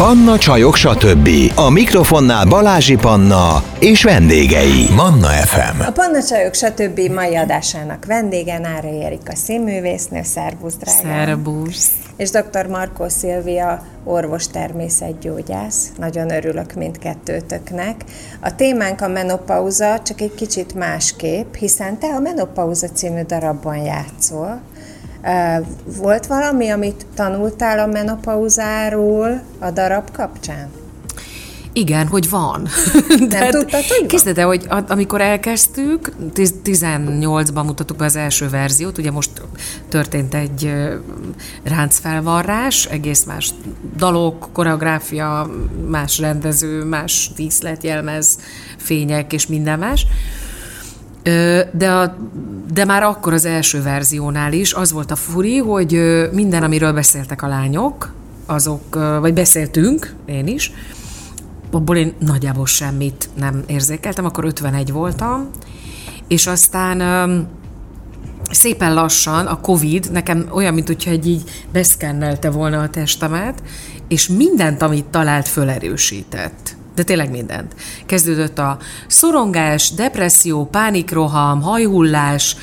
Panna Csajok, stb. A mikrofonnál Balázsi Panna és vendégei. Manna FM. A Panna Csajok, stb. mai adásának vendége Nára Erika színművésznő, szervusz drágám. Szerbusz. És dr. Markó Szilvia, orvos természetgyógyász. Nagyon örülök mindkettőtöknek. A témánk a menopauza, csak egy kicsit másképp, hiszen te a Menopauza című darabban játszol. Volt valami, amit tanultál a menopauzáról a darab kapcsán? Igen, hogy van. Nem tudtad, hogy Készítette, hogy amikor elkezdtük, 18-ban mutattuk be az első verziót, ugye most történt egy ráncfelvarrás, egész más dalok, koreográfia, más rendező, más díszlet, jelmez, fények és minden más. De, a, de már akkor az első verziónál is az volt a furi, hogy minden, amiről beszéltek a lányok, azok, vagy beszéltünk, én is, abból én nagyjából semmit nem érzékeltem, akkor 51 voltam, és aztán szépen lassan a Covid nekem olyan, mint hogyha egy így beszkennelte volna a testemet, és mindent, amit talált, fölerősített de tényleg mindent. Kezdődött a szorongás, depresszió, pánikroham, hajhullás,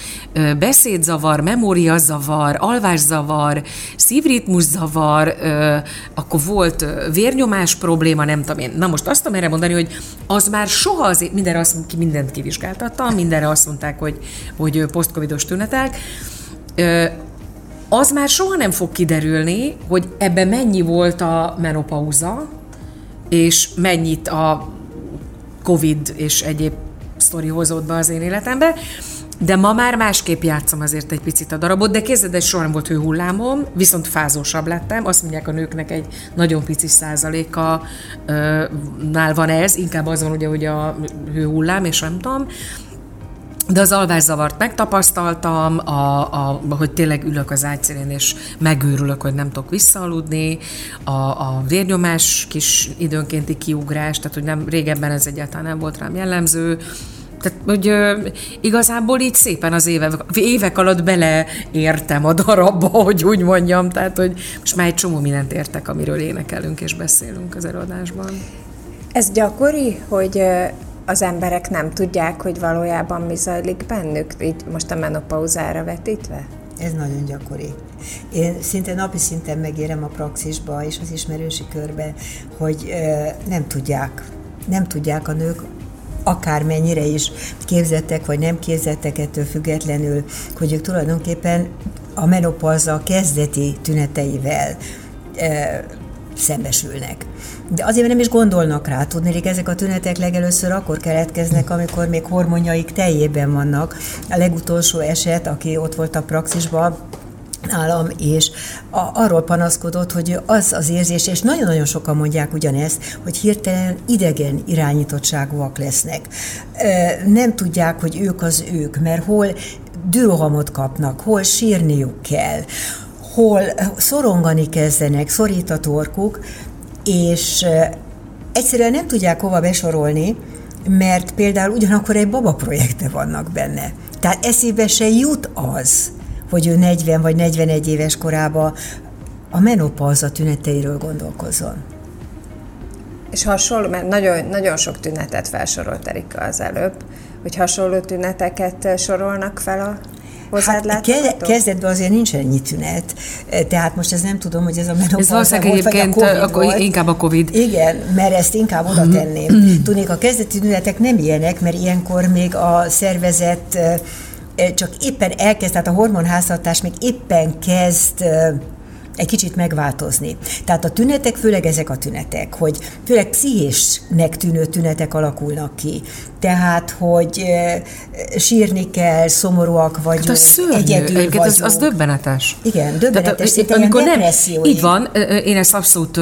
beszédzavar, memóriazavar, alvászavar, szívritmuszavar, akkor volt vérnyomás probléma, nem tudom én. Na most azt tudom erre mondani, hogy az már soha azért, mindenre azt, mindent kivizsgáltattam, mindenre azt mondták, hogy, hogy posztcovidos tünetek, az már soha nem fog kiderülni, hogy ebben mennyi volt a menopauza, és mennyit a Covid és egyéb sztori hozott be az én életembe. De ma már másképp játszom azért egy picit a darabot, de kézzed, egy soha nem volt hőhullámom, viszont fázósabb lettem. Azt mondják a nőknek egy nagyon pici százaléka nál van ez, inkább az van ugye, hogy a hőhullám, és nem tudom. De az alvászavart megtapasztaltam, a, a, hogy tényleg ülök az ágyszélén, és megőrülök, hogy nem tudok visszaaludni, a, a vérnyomás kis időnkénti kiugrás, tehát hogy nem, régebben ez egyáltalán nem volt rám jellemző, tehát, hogy ö, igazából így szépen az évek, évek alatt beleértem a darabba, hogy úgy mondjam, tehát, hogy most már egy csomó mindent értek, amiről énekelünk és beszélünk az előadásban. Ez gyakori, hogy az emberek nem tudják, hogy valójában mi zajlik bennük, így most a menopauzára vetítve? Ez nagyon gyakori. Én szinte napi szinten megérem a praxisba és az ismerősi körbe, hogy nem tudják, nem tudják a nők akármennyire is képzettek vagy nem képzettek ettől függetlenül, hogy ők tulajdonképpen a menopauza kezdeti tüneteivel szembesülnek. De azért nem is gondolnak rá, hogy ezek a tünetek legelőször akkor keletkeznek, amikor még hormonjaik teljében vannak. A legutolsó eset, aki ott volt a praxisban, nálam, és a, arról panaszkodott, hogy az az érzés, és nagyon-nagyon sokan mondják ugyanezt, hogy hirtelen idegen irányítottságúak lesznek. Nem tudják, hogy ők az ők, mert hol dürohamot kapnak, hol sírniuk kell, hol szorongani kezdenek, szorít a torkuk, és egyszerűen nem tudják hova besorolni, mert például ugyanakkor egy baba projekte vannak benne. Tehát eszébe se jut az, hogy ő 40 vagy 41 éves korában a menopauza tüneteiről gondolkozzon. És hasonló, mert nagyon, nagyon sok tünetet felsorolt Erika az előbb, hogy hasonló tüneteket sorolnak fel a hozzád hát ke- kezdetben azért nincs ennyi tünet, tehát most ez nem tudom, hogy ez a menopauza Ez valószínűleg egyébként a COVID volt. inkább a Covid. Igen, mert ezt inkább oda tenném. Tudnék, a kezdeti tünetek nem ilyenek, mert ilyenkor még a szervezet csak éppen elkezd, tehát a hormonháztartás még éppen kezd egy kicsit megváltozni. Tehát a tünetek, főleg ezek a tünetek, hogy főleg pszichésnek tűnő tünetek alakulnak ki. Tehát, hogy sírni kell, szomorúak vagyunk, hát szörnyű. egyedül vagyunk. Az, az döbbenetes. Igen, döbbenetes, Tehát, amikor nem, Így van, én ezt abszolút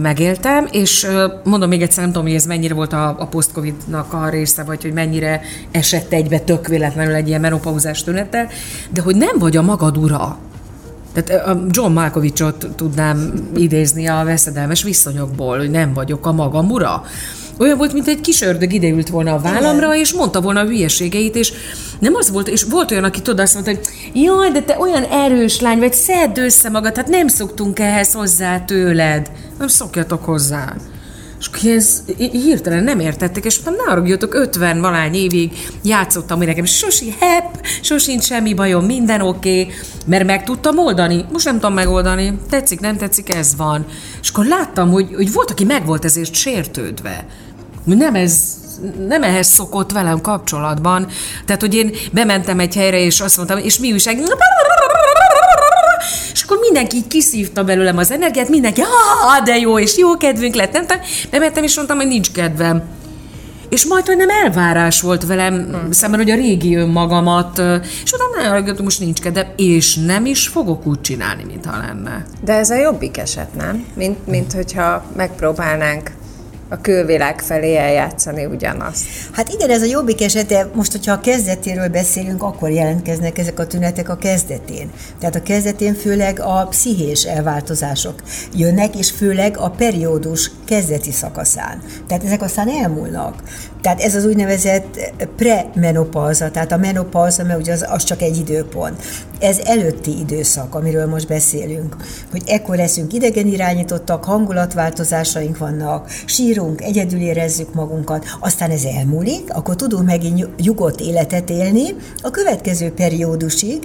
megéltem, és mondom még egyszer, nem tudom, hogy ez mennyire volt a, a post-covid-nak a része, vagy hogy mennyire esett egybe tök véletlenül egy ilyen menopauzás tünete, de hogy nem vagy a magad ura. Tehát a John Malkovichot tudnám idézni a veszedelmes viszonyokból, hogy nem vagyok a magam ura. Olyan volt, mint egy kis ördög ideült volna a vállamra, Igen. és mondta volna a hülyeségeit, és nem az volt, és volt olyan, aki tudod azt mondta, hogy jaj, de te olyan erős lány vagy, szedd össze magad, hát nem szoktunk ehhez hozzá tőled. Nem szokjatok hozzá. És ez hirtelen nem értettek, és mondtam, ne arra 50 valány évig játszottam, hogy nekem sosi hepp, sosincs semmi bajom, minden oké, okay, mert meg tudtam oldani. Most nem tudom megoldani, tetszik, nem tetszik, ez van. És akkor láttam, hogy, hogy volt, aki meg volt ezért sértődve. Nem ez, nem ehhez szokott velem kapcsolatban. Tehát, hogy én bementem egy helyre, és azt mondtam, és mi újság? Akkor mindenki így kiszívta belőlem az energiát, mindenki, ah, de jó, és jó kedvünk lett, nem tudom. Bementem, és mondtam, hogy nincs kedvem. És majd, hogy nem elvárás volt velem hmm. szemben, hogy a régi önmagamat, és utána nagyon most nincs kedvem, és nem is fogok úgy csinálni, mintha lenne. De ez a jobbik eset, nem? Mint, mint hogyha megpróbálnánk a külvilág felé eljátszani ugyanazt. Hát igen, ez a jobbik esete, most, hogyha a kezdetéről beszélünk, akkor jelentkeznek ezek a tünetek a kezdetén. Tehát a kezdetén főleg a pszichés elváltozások jönnek, és főleg a periódus kezdeti szakaszán. Tehát ezek aztán elmúlnak. Tehát ez az úgynevezett premenopauza, tehát a menopauza, mert ugye az, az csak egy időpont. Ez előtti időszak, amiről most beszélünk, hogy ekkor leszünk idegen irányítottak, hangulatváltozásaink vannak, sírunk, egyedül érezzük magunkat, aztán ez elmúlik, akkor tudunk megint nyugodt életet élni a következő periódusig,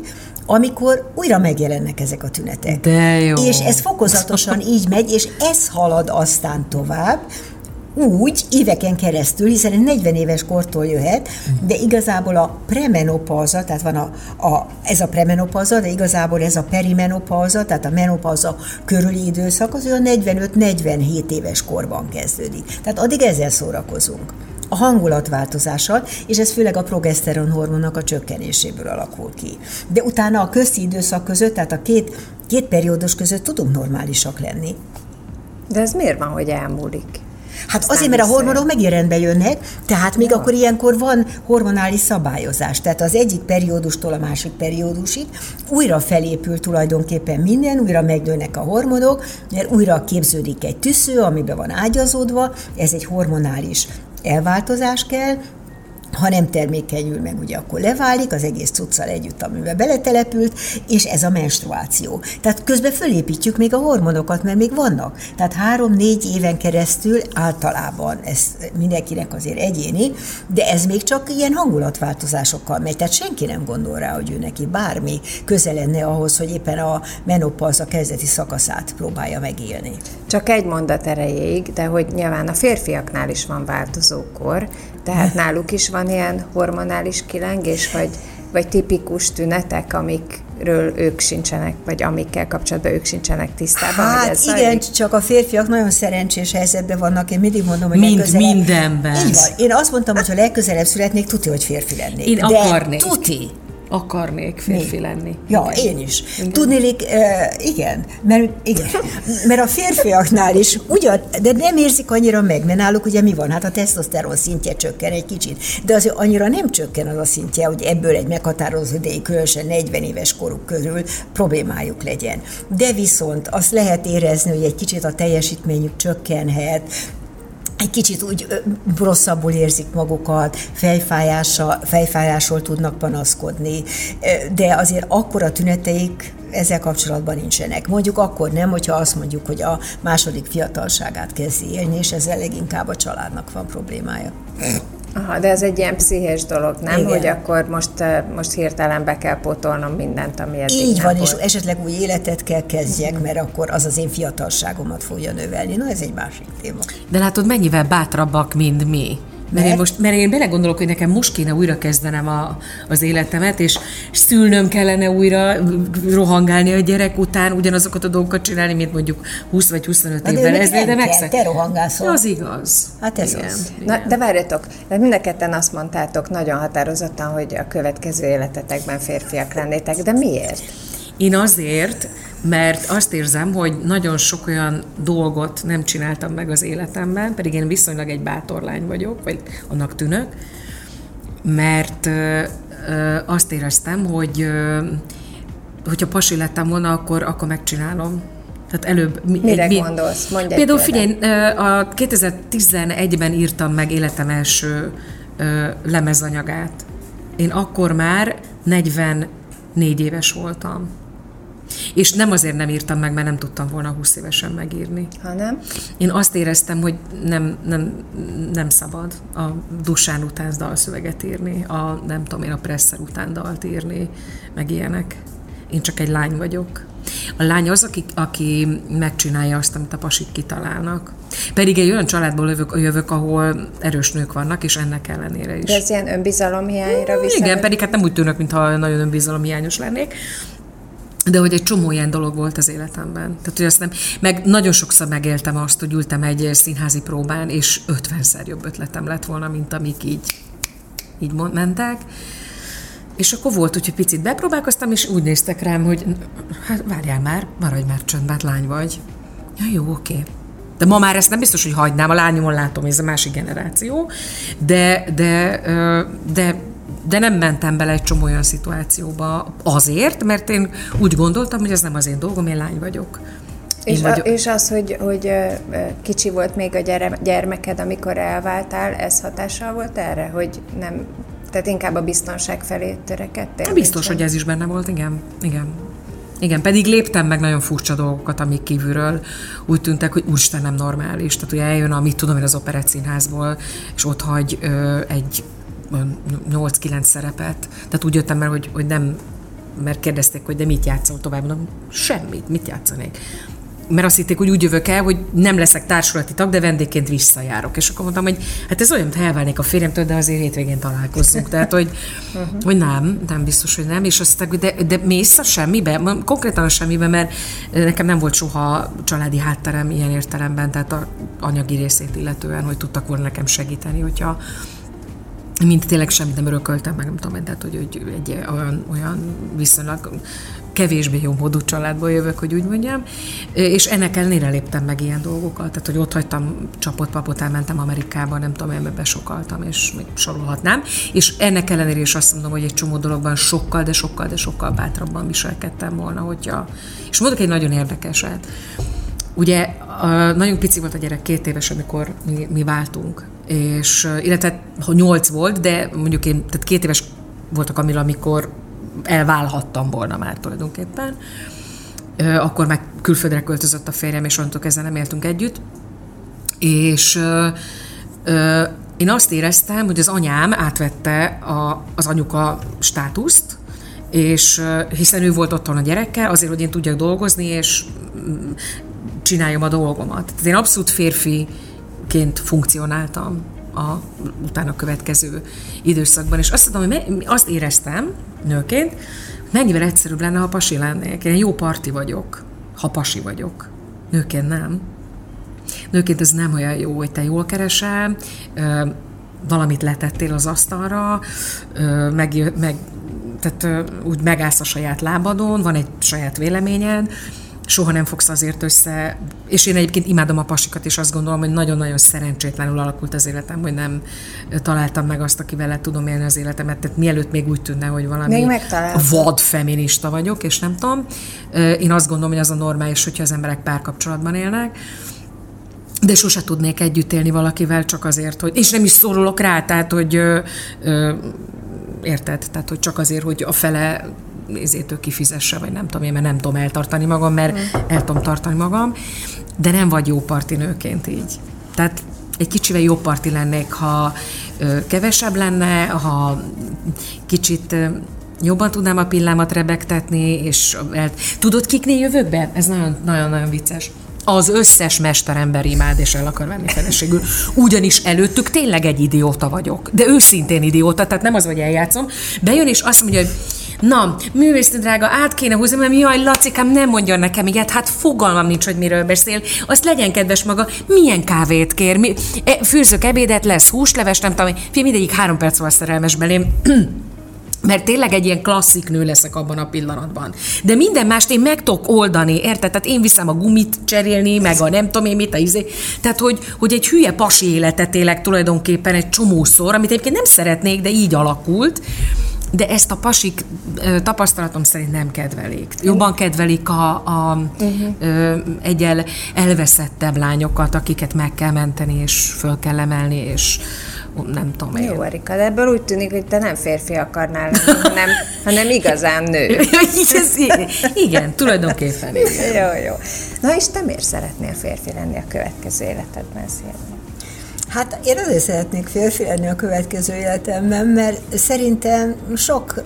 amikor újra megjelennek ezek a tünetek. De jó. És ez fokozatosan így megy, és ez halad aztán tovább, úgy éveken keresztül, hiszen egy 40 éves kortól jöhet, de igazából a premenopauza, tehát van a, a, ez a premenopauza, de igazából ez a perimenopauza, tehát a menopauza körüli időszak, az olyan 45-47 éves korban kezdődik. Tehát addig ezzel szórakozunk a hangulatváltozással, és ez főleg a progeszteron hormonnak a csökkenéséből alakul ki. De utána a közti időszak között, tehát a két, két periódus között tudunk normálisak lenni. De ez miért van, hogy elmúlik? Hát Aztán azért, mert a hormonok megint rendbe jönnek, tehát még ja. akkor ilyenkor van hormonális szabályozás. Tehát az egyik periódustól a másik periódusig újra felépül tulajdonképpen minden, újra megnőnek a hormonok, mert újra képződik egy tüsző, amiben van ágyazódva, ez egy hormonális elváltozás kell, ha nem termékenyül meg, ugye akkor leválik az egész cuccal együtt, amiben beletelepült, és ez a menstruáció. Tehát közben fölépítjük még a hormonokat, mert még vannak. Tehát három-négy éven keresztül általában, ez mindenkinek azért egyéni, de ez még csak ilyen hangulatváltozásokkal megy. Tehát senki nem gondol rá, hogy ő neki bármi köze lenne ahhoz, hogy éppen a menopauza kezdeti szakaszát próbálja megélni. Csak egy mondat erejéig, de hogy nyilván a férfiaknál is van változókor, tehát náluk is van ilyen hormonális kilengés, vagy, vagy tipikus tünetek, amikről ők sincsenek, vagy amikkel kapcsolatban ők sincsenek tisztában? Hát ez igen, zajlik? csak a férfiak nagyon szerencsés helyzetben vannak. Én mindig mondom, hogy Mind, mindenben. Így van. Én azt mondtam, hogy ha legközelebb születnék, tuti, hogy férfi lennék. Én De akarnék. tuti akarnék férfi Mi? lenni. Ja, igen. én is. Igen. Tudnélik, igen, mert, igen, mert a férfiaknál is ugyan, de nem érzik annyira meg, mert náluk ugye mi van? Hát a tesztoszteron szintje csökken egy kicsit, de azért annyira nem csökken az a szintje, hogy ebből egy meghatározó ideig, különösen 40 éves koruk körül problémájuk legyen. De viszont azt lehet érezni, hogy egy kicsit a teljesítményük csökkenhet, egy kicsit úgy rosszabbul érzik magukat, fejfájással, fejfájásról tudnak panaszkodni, de azért akkor a tüneteik ezzel kapcsolatban nincsenek. Mondjuk akkor nem, hogyha azt mondjuk, hogy a második fiatalságát kezdi élni, és ezzel leginkább a családnak van problémája. Aha, de ez egy ilyen pszichés dolog, nem? Igen. Hogy akkor most, most hirtelen be kell pótolnom mindent, ami eddig Így van, volt. és esetleg új életet kell kezdjek, uh-huh. mert akkor az az én fiatalságomat fogja növelni. Na, ez egy másik téma. De látod, mennyivel bátrabbak, mint mi. Mert, én most, mert én belegondolok, hogy nekem most kéne újra kezdenem a, az életemet, és szülnöm kellene újra rohangálni a gyerek után, ugyanazokat a dolgokat csinálni, mint mondjuk 20 vagy 25 Na, évvel ezelőtt. De megszak... Te rohangálsz. Az igaz. Hát ez igen, az. Igen. Na, de várjatok, de mind a ketten azt mondtátok nagyon határozottan, hogy a következő életetekben férfiak lennétek, de miért? Én azért, mert azt érzem, hogy nagyon sok olyan dolgot nem csináltam meg az életemben, pedig én viszonylag egy bátor lány vagyok, vagy annak tűnök, mert azt éreztem, hogy hogyha pasi lettem volna, akkor, akkor megcsinálom. Tehát előbb... Mire mi, gondolsz? Mondj Például figyelj, a 2011-ben írtam meg életem első lemezanyagát. Én akkor már 44 éves voltam. És nem azért nem írtam meg, mert nem tudtam volna 20 évesen megírni. Hanem? Én azt éreztem, hogy nem, nem, nem szabad a Dusán után dalszöveget írni, a nem tudom én, a Presser után dalt írni, meg ilyenek. Én csak egy lány vagyok. A lány az, aki, aki megcsinálja azt, amit a pasik kitalálnak. Pedig egy olyan családból jövök, jövök, ahol erős nők vannak, és ennek ellenére is. De ez ilyen önbizalomhiányra vissza. Igen, pedig hát nem úgy tűnök, mintha nagyon önbizalomhiányos lennék. De hogy egy csomó ilyen dolog volt az életemben. Tehát, hogy azt nem, meg nagyon sokszor megéltem azt, hogy ültem egy színházi próbán, és ötvenszer jobb ötletem lett volna, mint amik így, így mentek. És akkor volt, hogy picit bepróbálkoztam, és úgy néztek rám, hogy hát várjál már, maradj már csöndben, lány vagy. Ja, jó, oké. De ma már ezt nem biztos, hogy hagynám, a lányomon látom, ez a másik generáció, de, de, de de nem mentem bele egy csomó olyan szituációba azért, mert én úgy gondoltam, hogy ez nem az én dolgom, én lány vagyok. És, a, és az, hogy, hogy kicsi volt még a gyermeked, amikor elváltál, ez hatással volt erre, hogy nem, tehát inkább a biztonság felé törekedtél? Biztos, hogy ez is benne volt, igen. Igen. Igen, pedig léptem meg nagyon furcsa dolgokat, amik kívülről úgy tűntek, hogy úristen nem normális. Tehát ugye eljön a, mit tudom én, az operett színházból, és ott hagy ö, egy 8-9 szerepet. Tehát úgy jöttem el, hogy, hogy nem, mert kérdezték, hogy de mit játszol tovább. Mondom, semmit, mit játszanék mert azt hitték, hogy úgy jövök el, hogy nem leszek társulati tag, de vendégként visszajárok. És akkor mondtam, hogy hát ez olyan, mint elválnék a férjemtől, de azért hétvégén találkozzunk. Tehát, hogy, uh-huh. hogy nem, nem biztos, hogy nem. És azt de, de mész a semmibe? Konkrétan a semmibe, mert nekem nem volt soha családi hátterem ilyen értelemben, tehát a anyagi részét illetően, hogy tudtak volna nekem segíteni, hogyha mint tényleg semmit nem örököltem, meg nem tudom, tehát hogy, hogy egy olyan, olyan viszonylag kevésbé jó módú családból jövök, hogy úgy mondjam, és ennek ellenére léptem meg ilyen dolgokat, tehát hogy ott hagytam csapott papot, elmentem Amerikába, nem tudom, ebbe besokaltam, és még sorolhatnám, és ennek ellenére is azt mondom, hogy egy csomó dologban sokkal, de sokkal, de sokkal bátrabban viselkedtem volna, hogyha... És mondok egy nagyon érdekeset. Ugye a, nagyon pici volt a gyerek, két éves, amikor mi, mi váltunk, és illetve ha nyolc volt, de mondjuk én, tehát két éves voltak, amil, amikor elválhattam volna már tulajdonképpen. Akkor meg külföldre költözött a férjem, és onnantól kezdve nem éltünk együtt. És én azt éreztem, hogy az anyám átvette a, az anyuka státuszt, és hiszen ő volt otthon a gyerekkel, azért, hogy én tudjak dolgozni, és mm, csináljam a dolgomat. Tehát én abszolút férfiként funkcionáltam a utána következő időszakban, és azt mondom, hogy azt éreztem nőként, mennyivel egyszerűbb lenne, ha pasi lennék. Én jó parti vagyok, ha pasi vagyok. Nőként nem. Nőként ez nem olyan jó, hogy te jól keresel, valamit letettél az asztalra, meg, meg tehát úgy megállsz a saját lábadon, van egy saját véleményed, soha nem fogsz azért össze, és én egyébként imádom a pasikat, és azt gondolom, hogy nagyon-nagyon szerencsétlenül alakult az életem, hogy nem találtam meg azt, akivel le tudom élni az életemet, tehát mielőtt még úgy tűnne, hogy valami vad feminista vagyok, és nem tudom. Én azt gondolom, hogy az a normális, hogyha az emberek párkapcsolatban élnek, de sose tudnék együtt élni valakivel csak azért, hogy, és nem is szólok rá, tehát, hogy ö, ö, érted? Tehát, hogy csak azért, hogy a fele ezért kifizesse, vagy nem tudom én, mert nem tudom eltartani magam, mert el tudom tartani magam, de nem vagy jó parti nőként így. Tehát egy kicsivel jobb parti lennék, ha kevesebb lenne, ha kicsit jobban tudnám a pillámat rebegtetni, és el... tudod, kiknél jövök be? Ez nagyon-nagyon vicces az összes mesterember imád, és el akar venni feleségül. Ugyanis előttük tényleg egy idióta vagyok. De őszintén idióta, tehát nem az, hogy eljátszom. Bejön, és azt mondja, hogy Na, művésznő drága, át kéne húzni, mert jaj, Lacikám, nem mondjon nekem ilyet, hát fogalmam nincs, hogy miről beszél. Azt legyen kedves maga, milyen kávét kér, mi, e, főzök ebédet, lesz húsleves, nem tudom, fi, mindegyik három perc van szerelmes belém. mert tényleg egy ilyen klasszik nő leszek abban a pillanatban. De minden mást én meg tudok oldani, érted? Tehát én viszem a gumit cserélni, meg a nem tudom én mit, a izé. Tehát, hogy, hogy egy hülye pasi életet élek tulajdonképpen egy csomószor, amit egyébként nem szeretnék, de így alakult de ezt a pasik tapasztalatom szerint nem kedvelik. Jobban kedvelik a, a uh-huh. egyel elveszettebb lányokat, akiket meg kell menteni, és föl kell emelni, és nem tudom én. Jó, Erika, de ebből úgy tűnik, hogy te nem férfi akarnál lenni, hanem, hanem igazán nő. Ez igen, igen, tulajdonképpen igen. Jó, jó. Na és te miért szeretnél férfi lenni a következő életedben, Szilvi? Hát én azért szeretnék férfi lenni a következő életemben, mert szerintem sok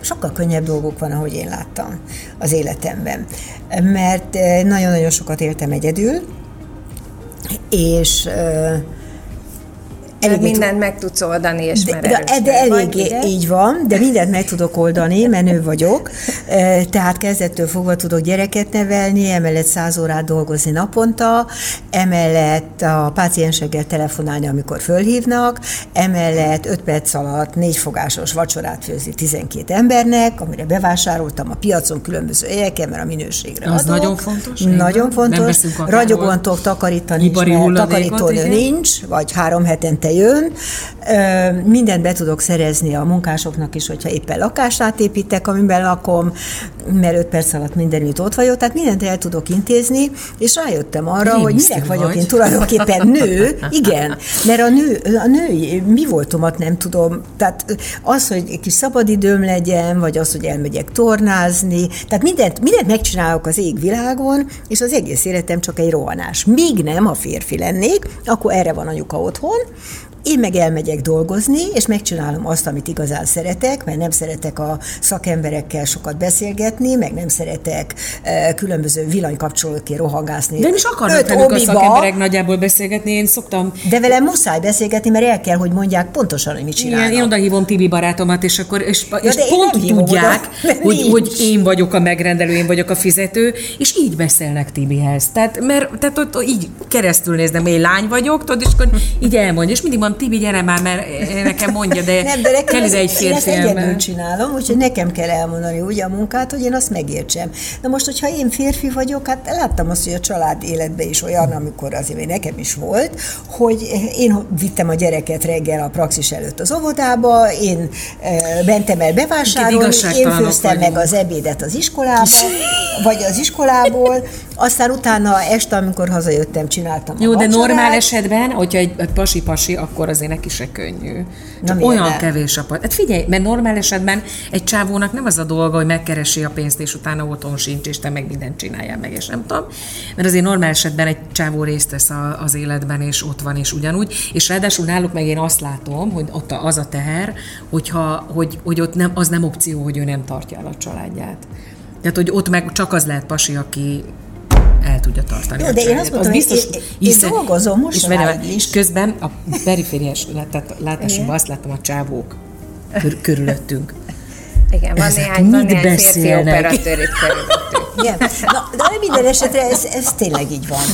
sokkal könnyebb dolgok van, ahogy én láttam az életemben. Mert eh, nagyon-nagyon sokat éltem egyedül, és uh, elég mindent meg tudsz oldani, és de, de, de eléggé vagy, így van, de mindent meg tudok oldani, menő vagyok, tehát kezdettől fogva tudok gyereket nevelni, emellett száz órát dolgozni naponta, emellett a páciensekkel telefonálni, amikor fölhívnak, emellett 5 perc alatt négy fogásos vacsorát főzni 12 embernek, amire bevásároltam a piacon különböző helyeken, mert a minőségre Az adok. nagyon fontos. Nagyon fontos. Ragyogon tudok takarítani, mert takarítónő nincs, vagy három hetente hétvégente jön, mindent be tudok szerezni a munkásoknak is, hogyha éppen lakást átépítek, amiben lakom, mert öt perc alatt mindenütt ott vagyok, tehát mindent el tudok intézni, és rájöttem arra, Rémisztő hogy minek vagyok vagy. én tulajdonképpen nő, igen, mert a nő, a női mi voltomat nem tudom, tehát az, hogy egy kis szabadidőm legyen, vagy az, hogy elmegyek tornázni, tehát mindent, mindent megcsinálok az égvilágon, és az egész életem csak egy rohanás. Míg nem, ha férfi lennék, akkor erre van anyuka otthon, én meg elmegyek dolgozni, és megcsinálom azt, amit igazán szeretek, mert nem szeretek a szakemberekkel sokat beszélgetni, meg nem szeretek uh, különböző villanykapcsolókért rohangászni. De nem is akarnak velük a szakemberek nagyjából beszélgetni, én szoktam. De velem muszáj beszélgetni, mert el kell, hogy mondják pontosan, hogy mit csinálnak. Igen, én oda hívom Tibi barátomat, és akkor és, ja, és pont tudják, oda, hogy, hogy én vagyok a megrendelő, én vagyok a fizető, és így beszélnek Tibihez. Tehát, mert tehát ott, ott így keresztül nézem, én lány vagyok, tudod, és akkor így elmondja, és mindig van Tibi, gyere már, mert nekem mondja, de, nem, de nekem kell ide egy férfi Én ezt csinálom, úgyhogy nekem kell elmondani úgy a munkát, hogy én azt megértsem. Na most, hogyha én férfi vagyok, hát láttam azt, hogy a család életben is olyan, amikor azért nekem is volt, hogy én vittem a gyereket reggel a praxis előtt az óvodába, én mentem el bevásárolni, én főztem meg az ebédet az iskolába, vagy az iskolából, aztán utána este, amikor hazajöttem, csináltam Jó, de normál esetben, hogyha egy, egy pasi-pasi, akkor azért neki se könnyű. Csak olyan el? kevés a Hát figyelj, mert normál esetben egy csávónak nem az a dolga, hogy megkeresi a pénzt, és utána otthon sincs, és te meg mindent csináljál meg, és nem tudom. Mert azért normál esetben egy csávó részt vesz a, az életben, és ott van, és ugyanúgy. És ráadásul náluk meg én azt látom, hogy ott az a teher, hogyha, hogy, hogy ott nem, az nem opció, hogy ő nem tartja el a családját. Tehát, hogy ott meg csak az lehet pasi, aki el tudja tartani. Jó, de én azt mondtam, az biztos, én, én, én dolgozom most is. Közben a perifériás látásomban azt látom a csávók kör, körülöttünk. Igen, van Ezek néhány, van néhány férfi operatőr itt körülöttünk. Igen. Na, de minden esetre ez, ez tényleg így van.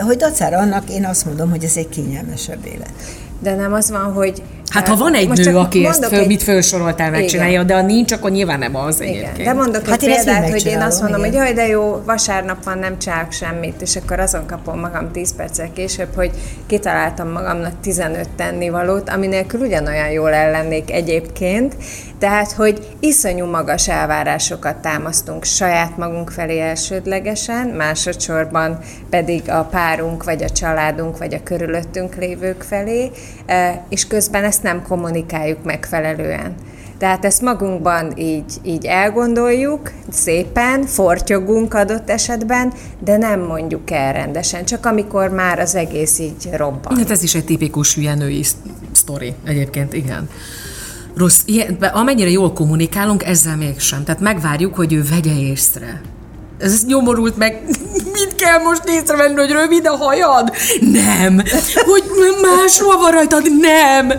Hogy dacára annak én azt mondom, hogy ez egy kényelmesebb élet. De nem az van, hogy Hát ha van egy Most nő, aki ezt föl, egy... mit felsoroltál, megcsinálja, de ha nincs, akkor nyilván nem az Igen. egyébként. De mondok hát egy példát, hogy én azt mondom, igen. hogy jaj, de jó, vasárnap van, nem csinálok semmit, és akkor azon kapom magam 10 perccel később, hogy kitaláltam magamnak 15 tennivalót, ami nélkül ugyanolyan jól ellennék egyébként, tehát, hogy iszonyú magas elvárásokat támasztunk saját magunk felé elsődlegesen, másodszorban pedig a párunk, vagy a családunk, vagy a körülöttünk lévők felé, eh, és közben ezt nem kommunikáljuk megfelelően. Tehát ezt magunkban így, így elgondoljuk, szépen, fortyogunk adott esetben, de nem mondjuk el rendesen, csak amikor már az egész így robban. Hát ez is egy tipikus hülye női sztori egyébként, igen rossz, ilyen, amennyire jól kommunikálunk, ezzel mégsem. Tehát megvárjuk, hogy ő vegye észre. Ez nyomorult meg, mit kell most észrevenni, hogy rövid a hajad? Nem. Hogy máshol van rajtad? Nem.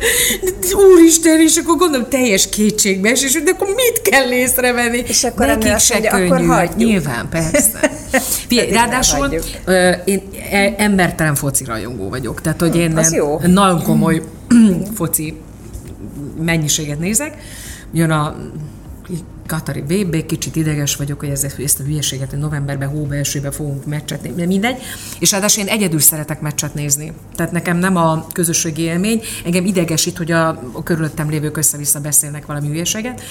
Úristen, és akkor gondolom teljes kétségbe és de akkor mit kell észrevenni? És akkor Nekik se mondja, könnyű. Akkor hagyjuk. Nyilván, persze. Figyelj, ráadásul én e- embertelen foci rajongó vagyok. Tehát, hogy én jó. nagyon komoly foci mennyiséget nézek, jön a Katari VB, kicsit ideges vagyok, hogy ezt, ezt a hülyeséget hogy novemberben, hóba, esőbe fogunk meccset nézni, mindegy. És ráadásul én egyedül szeretek meccset nézni. Tehát nekem nem a közösségi élmény, engem idegesít, hogy a, a körülöttem lévők össze-vissza beszélnek valami hülyeséget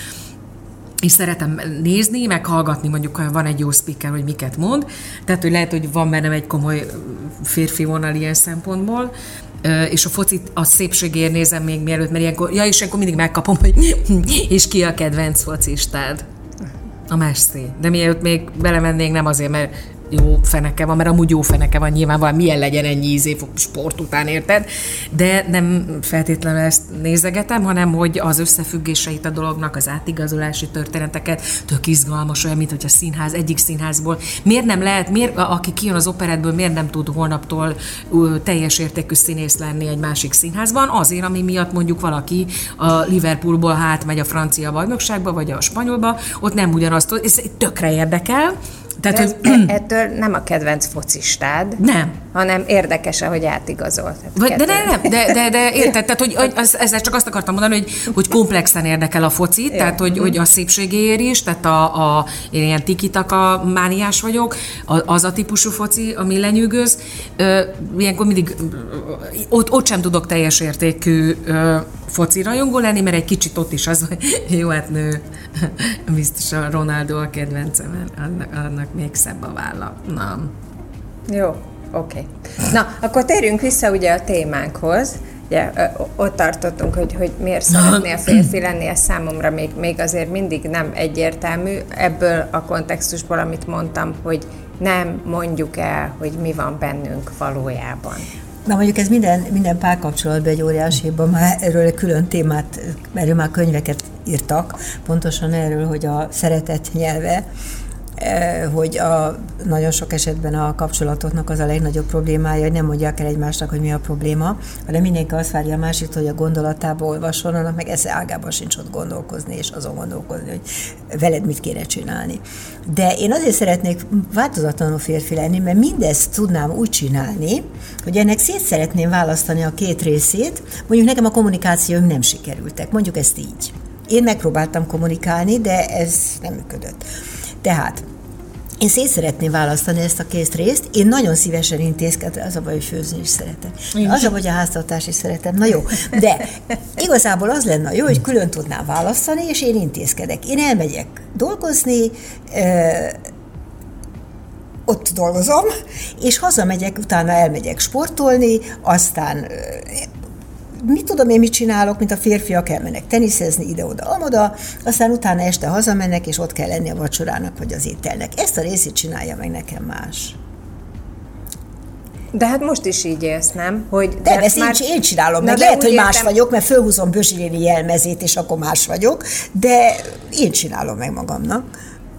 és szeretem nézni, meg hallgatni, mondjuk, ha van egy jó speaker, hogy miket mond. Tehát, hogy lehet, hogy van bennem egy komoly férfi vonal ilyen szempontból, és a focit a szépségért nézem még mielőtt, mert ilyenkor, ja, és akkor mindig megkapom, hogy és ki a kedvenc focistád. A Messi. De mielőtt még belemennénk, nem azért, mert jó feneke van, mert amúgy jó feneke van, nyilván milyen legyen ennyi ízé sport után, érted? De nem feltétlenül ezt nézegetem, hanem hogy az összefüggéseit a dolognak, az átigazolási történeteket, tök izgalmas, olyan, mint hogy a színház, egyik színházból. Miért nem lehet, miért, aki kijön az operetből, miért nem tud holnaptól teljes értékű színész lenni egy másik színházban? Azért, ami miatt mondjuk valaki a Liverpoolból hát megy a francia bajnokságba, vagy a spanyolba, ott nem ugyanazt, ez tökre érdekel, tehát, ez, hogy... ettől nem a kedvenc focistád. Nem. Hanem érdekes, ahogy átigazolt. Vagy, de nem, nem, de, de, de érted, tehát, hogy, hogy az, ezzel csak azt akartam mondani, hogy, hogy komplexen érdekel a foci, ja. tehát, hogy, hogy a szépségéért is, tehát a, a, én ilyen tikitaka mániás vagyok, az a típusú foci, ami lenyűgöz. Ilyenkor mindig, ott, ott sem tudok teljes értékű foci rajongó lenni, mert egy kicsit ott is az, hogy jó, hát nő, biztos a Ronaldo a kedvencem, annak, annak még szebb a válla. Na. Jó, oké. Okay. Na, akkor térjünk vissza ugye a témánkhoz. Ugye, ott tartottunk, hogy, hogy miért szeretnél férfi lenni, ez számomra még, még azért mindig nem egyértelmű. Ebből a kontextusból, amit mondtam, hogy nem mondjuk el, hogy mi van bennünk valójában. Na mondjuk ez minden, minden párkapcsolatban egy óriásiban, már erről külön témát, erről már könyveket írtak, pontosan erről, hogy a szeretet nyelve, hogy a, nagyon sok esetben a kapcsolatoknak az a legnagyobb problémája, hogy nem mondják el egymásnak, hogy mi a probléma, hanem mindenki azt várja a másik, hogy a gondolatába olvasson, annak meg esze ágában sincs ott gondolkozni, és azon gondolkozni, hogy veled mit kéne csinálni. De én azért szeretnék változatlanul férfi lenni, mert mindezt tudnám úgy csinálni, hogy ennek szét szeretném választani a két részét, mondjuk nekem a kommunikációim nem sikerültek, mondjuk ezt így. Én megpróbáltam kommunikálni, de ez nem működött. Tehát én szét szeretném választani ezt a két részt. Én nagyon szívesen intézkedem, az a baj, hogy főzni is szeretem. Az a baj, hogy a háztartás is szeretem. Na jó, de igazából az lenne jó, hogy külön tudnám választani, és én intézkedek. Én elmegyek dolgozni, ott dolgozom, és hazamegyek, utána elmegyek sportolni, aztán mit tudom én, mit csinálok, mint a férfiak elmennek teniszezni ide-oda, amoda, aztán utána este hazamennek, és ott kell lenni a vacsorának, vagy az ételnek. Ezt a részét csinálja meg nekem más. De hát most is így élsz, nem? Hogy de ezt már... én, én csinálom, meg lehet, hogy más értem... vagyok, mert fölhúzom Bözsiléni jelmezét, és akkor más vagyok, de én csinálom meg magamnak.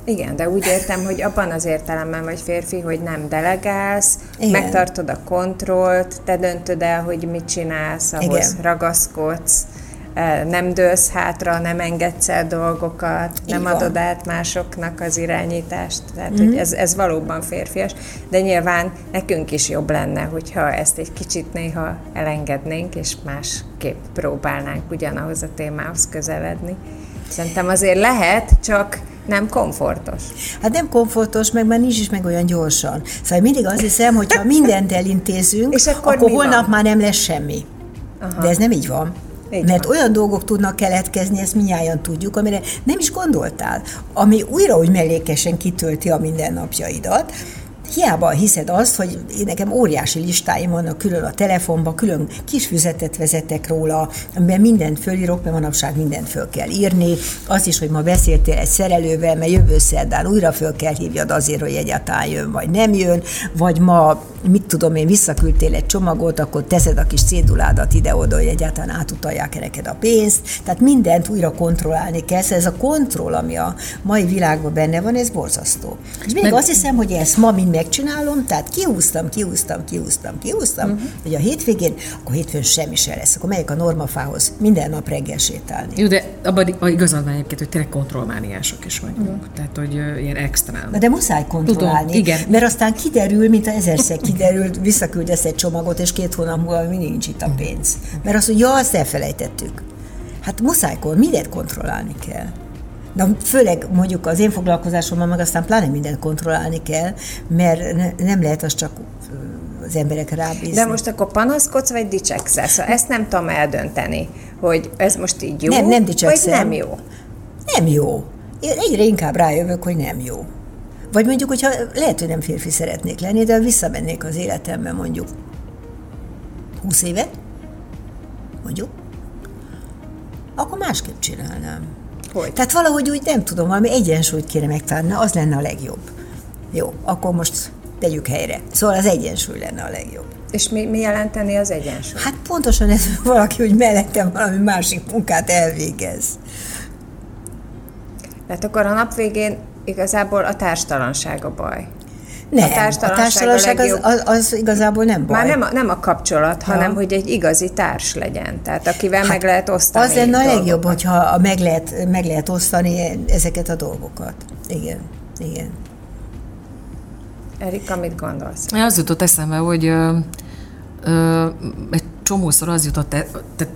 Igen, de úgy értem, hogy abban az értelemben vagy férfi, hogy nem delegálsz, Igen. megtartod a kontrollt, te döntöd el, hogy mit csinálsz, ahhoz Igen. ragaszkodsz, eh, nem dőlsz hátra, nem engedsz el dolgokat, Így nem van. adod át másoknak az irányítást. Tehát, mm-hmm. hogy mhm. ez, ez valóban férfias, de nyilván nekünk is jobb lenne, hogyha ezt egy kicsit néha elengednénk, és másképp próbálnánk ugyanahoz a témához közeledni. Szerintem azért lehet, csak nem komfortos. Hát nem komfortos, meg már nincs is meg olyan gyorsan. Szóval mindig azt hiszem, hogy ha mindent elintézünk, És akkor, akkor holnap van? már nem lesz semmi. Aha. De ez nem így van. Így Mert van. olyan dolgok tudnak keletkezni, ezt minnyáján tudjuk, amire nem is gondoltál, ami újra úgy mellékesen kitölti a mindennapjaidat, hiába hiszed azt, hogy én nekem óriási listáim vannak külön a telefonban, külön kis füzetet vezetek róla, amiben mindent fölírok, mert manapság mindent föl kell írni. Az is, hogy ma beszéltél egy szerelővel, mert jövő szerdán újra föl kell hívjad azért, hogy egyáltalán jön, vagy nem jön, vagy ma, mit tudom én, visszaküldtél egy csomagot, akkor teszed a kis céduládat ide-oda, hogy egyáltalán átutalják neked a pénzt. Tehát mindent újra kontrollálni kell. Szóval ez a kontroll, ami a mai világban benne van, ez borzasztó. És mindig azt hiszem, hogy ezt ma mind megcsinálom, tehát kihúztam, kihúztam, kihúztam, kihúztam, uh-huh. hogy a hétvégén, akkor hétfőn semmi se lesz, akkor megyek a normafához minden nap reggel sétálni. Jó, de abban igazad van egyébként, hogy tényleg kontrollmániások is vagyunk, uh-huh. tehát hogy uh, ilyen extrán. Na de muszáj kontrollálni, Tudom, igen. mert aztán kiderül, mint a ezerszer kiderült, visszaküldesz egy csomagot, és két hónap múlva mindig nincs itt a pénz. Mert azt, hogy ja, azt elfelejtettük. Hát muszáj, mindent kontrollálni kell. Na, főleg mondjuk az én foglalkozásomban meg aztán pláne mindent kontrollálni kell, mert ne, nem lehet az csak az emberek rábízni. De most akkor panaszkodsz, vagy dicsekszel? Szóval ezt nem tudom eldönteni, hogy ez most így jó, nem, nem vagy nem jó. Nem jó. Én egyre inkább rájövök, hogy nem jó. Vagy mondjuk, hogyha lehet, hogy nem férfi szeretnék lenni, de visszamennék az életembe mondjuk 20 évet, mondjuk, akkor másképp csinálnám. Hogy? Tehát valahogy úgy nem tudom, valami egyensúlyt kéne megtalálni, az lenne a legjobb. Jó, akkor most tegyük helyre. Szóval az egyensúly lenne a legjobb. És mi, mi jelenteni az egyensúly? Hát pontosan ez valaki, hogy mellettem valami másik munkát elvégez. Tehát akkor a nap végén igazából a társtalanság a baj. Nem, a társtalanság, a társtalanság az, az, az igazából nem baj. Már nem a, nem a kapcsolat, ja. hanem hogy egy igazi társ legyen, tehát akivel hát meg lehet osztani Az lenne a legjobb, hogyha meg lehet, meg lehet osztani ezeket a dolgokat. Igen, igen. Erika, mit gondolsz? Az jutott eszembe, hogy ö, ö, egy csomószor az jutott, e, tehát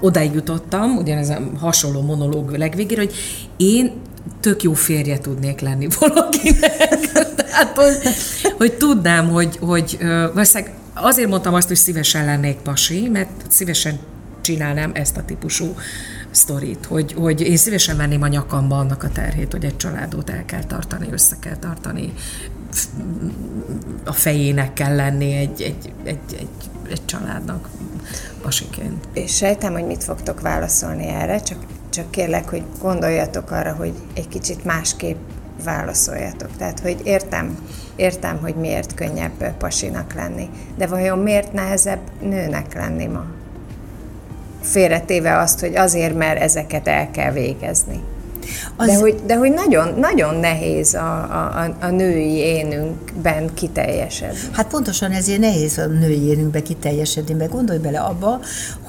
odáig jutottam, ugyanez a hasonló monológ legvégére, hogy én tök jó férje tudnék lenni valakinek. Tehát, hogy, hogy tudnám, hogy, hogy valószínűleg azért mondtam azt, hogy szívesen lennék pasi, mert szívesen csinálnám ezt a típusú sztorit, hogy, hogy én szívesen menném a nyakamba annak a terhét, hogy egy családot el kell tartani, össze kell tartani, a fejének kell lenni egy, egy, egy, egy, egy családnak pasiként. És sejtem, hogy mit fogtok válaszolni erre, csak, csak kérlek, hogy gondoljatok arra, hogy egy kicsit másképp válaszoljatok. Tehát, hogy értem, értem, hogy miért könnyebb pasinak lenni, de vajon miért nehezebb nőnek lenni ma? Félretéve azt, hogy azért, mert ezeket el kell végezni. Az... De, hogy, de hogy nagyon, nagyon nehéz a, a, a női énünkben kiteljesedni. Hát pontosan ezért nehéz a női énünkben kiteljesedni, mert gondolj bele abba,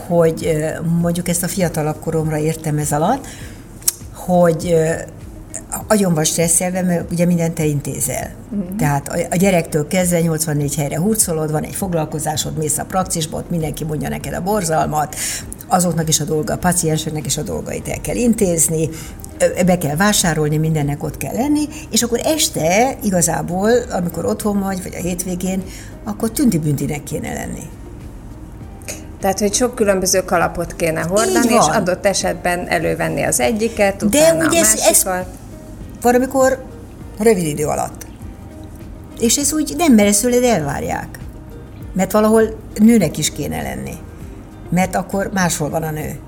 hogy mondjuk ezt a fiatalabb koromra értem ez alatt, hogy agyon van stresszelve, mert ugye mindent te intézel. Uh-huh. Tehát a gyerektől kezdve 84 helyre hurcolod, van egy foglalkozásod, mész a praxisba, ott mindenki mondja neked a borzalmat, azoknak is a dolga, a pacienseknek is a dolgait el kell intézni, be kell vásárolni, mindennek ott kell lenni, és akkor este igazából, amikor otthon vagy, vagy a hétvégén, akkor tüntibüntinek kéne lenni. Tehát, hogy sok különböző kalapot kéne hordani, és adott esetben elővenni az egyiket, utána De ugye a másikat. Ez, ez valamikor rövid idő alatt. És ez úgy nem, ezt elvárják. Mert valahol nőnek is kéne lenni. Mert akkor máshol van a nő.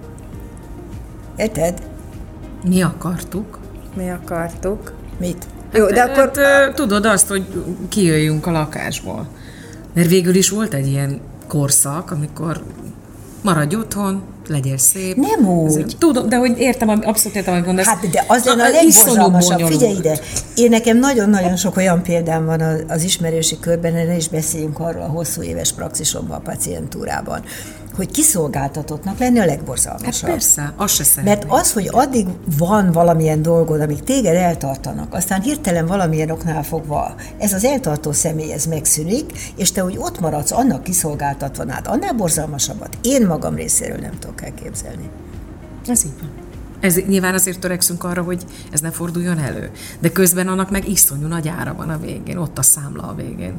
Érted? Mi akartuk. Mi akartuk. Mit? Jó, de hát, akkor... Hát, tudod azt, hogy kijöjjünk a lakásból. Mert végül is volt egy ilyen korszak, amikor maradj otthon, legyél szép. Nem úgy. tudom, de hogy értem, abszolút értem, amit mondasz. Hát, de az lenne a legborzalmasabb. Figyelj ide, én nekem nagyon-nagyon sok olyan példám van az ismerősi körben, ne is beszéljünk arról a hosszú éves praxisomban, a pacientúrában, hogy kiszolgáltatottnak lenni a legborzalmasabb. Hát persze, az se szeretnék. Mert az, hogy addig van valamilyen dolgod, amíg téged eltartanak, aztán hirtelen valamilyen oknál fogva ez az eltartó személy ez megszűnik, és te úgy ott maradsz annak kiszolgáltatva, hát annál borzalmasabbat én magam részéről nem tudok elképzelni. Ez így van. Ez, nyilván azért törekszünk arra, hogy ez ne forduljon elő. De közben annak meg iszonyú nagy ára van a végén, ott a számla a végén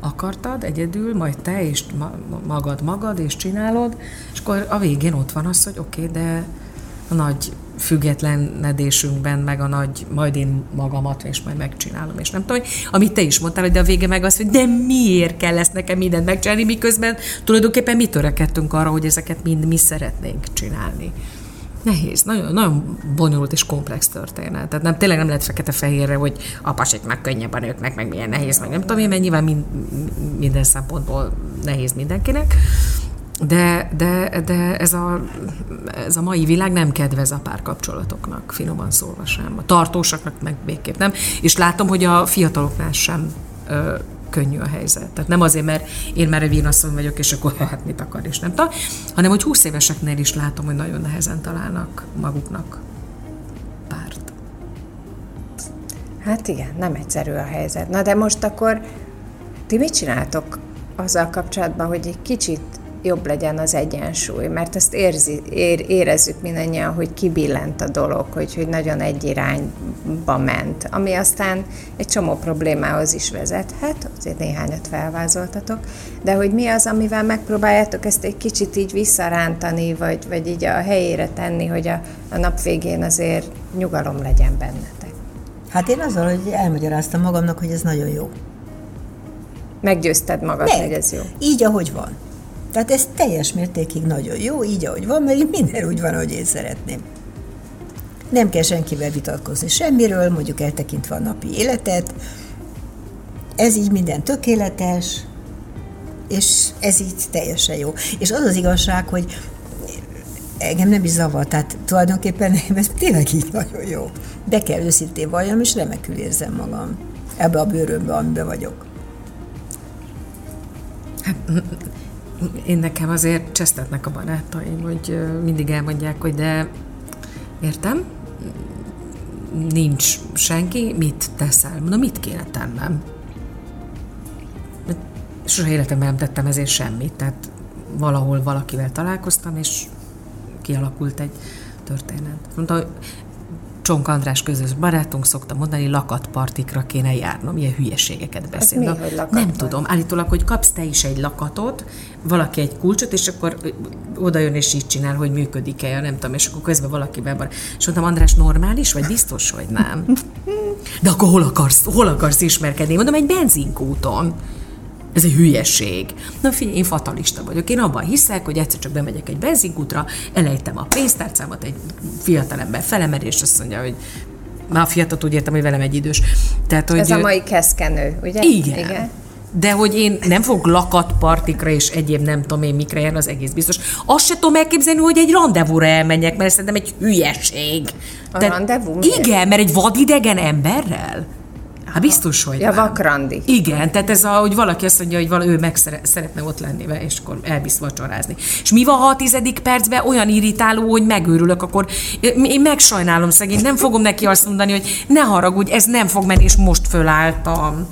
akartad egyedül, majd te és magad magad, és csinálod, és akkor a végén ott van az, hogy oké, okay, de a nagy függetlenedésünkben, meg a nagy, majd én magamat, és majd megcsinálom, és nem tudom, amit te is mondtál, hogy de a vége meg az, hogy de miért kell ezt nekem mindent megcsinálni, miközben tulajdonképpen mi törekedtünk arra, hogy ezeket mind mi szeretnénk csinálni nehéz, nagyon, nagyon bonyolult és komplex történet. Tehát nem, tényleg nem lehet fekete-fehérre, hogy a pasiknak könnyebb a nőknek, meg milyen nehéz, meg nem tudom én, mert nyilván mind, minden szempontból nehéz mindenkinek. De, de, de ez, a, ez a mai világ nem kedvez a párkapcsolatoknak, finoman szólva sem. A tartósaknak meg végképp nem. És látom, hogy a fiataloknál sem ö, könnyű a helyzet. Tehát nem azért, mert én már egy vénasszony vagyok, és akkor hát mit akar, és nem tudom, hanem hogy 20 éveseknél is látom, hogy nagyon nehezen találnak maguknak párt. Hát igen, nem egyszerű a helyzet. Na de most akkor ti mit csináltok azzal kapcsolatban, hogy egy kicsit jobb legyen az egyensúly, mert ezt érzi, ér, érezzük mindannyian, hogy kibillent a dolog, hogy, hogy nagyon egy irányba ment, ami aztán egy csomó problémához is vezethet, azért néhányat felvázoltatok, de hogy mi az, amivel megpróbáljátok ezt egy kicsit így visszarántani, vagy, vagy így a helyére tenni, hogy a, a nap végén azért nyugalom legyen bennetek. Hát én azzal, hogy elmagyaráztam magamnak, hogy ez nagyon jó. Meggyőzted magad, Meg. hogy ez jó. Így, ahogy van. Tehát ez teljes mértékig nagyon jó, így, ahogy van, mert minden úgy van, ahogy én szeretném. Nem kell senkivel vitatkozni semmiről, mondjuk eltekintve a napi életet. Ez így minden tökéletes, és ez így teljesen jó. És az az igazság, hogy engem nem is zavar, tehát tulajdonképpen ez tényleg így nagyon jó. De kell őszintén valljam, és remekül érzem magam ebbe a bőrömbe, amiben vagyok. Hát, én nekem azért csesztetnek a barátaim, hogy mindig elmondják, hogy de értem, nincs senki, mit teszel? Mondom, mit kéne tennem? Soha életemben nem tettem ezért semmit, tehát valahol valakivel találkoztam, és kialakult egy történet. Mondta, Csonk András közös barátunk szokta mondani, lakatpartikra kéne járnom, ilyen hülyeségeket beszél. mi, hogy nem tudom, állítólag, hogy kapsz te is egy lakatot, valaki egy kulcsot, és akkor oda jön és így csinál, hogy működik-e, nem tudom, és akkor közben valakivel van. És mondtam, András, normális, vagy biztos, hogy nem? De akkor hol akarsz, hol akarsz ismerkedni? Mondom, egy benzinkúton. Ez egy hülyeség. Na figyelj, én fatalista vagyok. Én abban hiszek, hogy egyszer csak bemegyek egy benzinkútra, elejtem a pénztárcámat, egy fiatalember felemel, és azt mondja, hogy már a fiatal úgy értem, hogy velem egy idős. Tehát, hogy Ez a mai keszkenő, ugye? Igen. igen. De hogy én nem fog lakatpartikra és egyéb nem tudom én mikre jár, az egész biztos. Azt se tudom elképzelni, hogy egy rendezvúra elmenjek, mert szerintem egy hülyeség. A De, rendezvú? Igen, mert egy vadidegen emberrel. Hát biztos, hogy Ja, vakrandi. Igen, tehát ez a, hogy valaki azt mondja, hogy vala, ő meg szeretne ott lenni, és akkor elvisz vacsorázni. És mi van, ha a tizedik percben olyan irritáló, hogy megőrülök, akkor én megsajnálom szegény, nem fogom neki azt mondani, hogy ne haragudj, ez nem fog menni, és most fölálltam.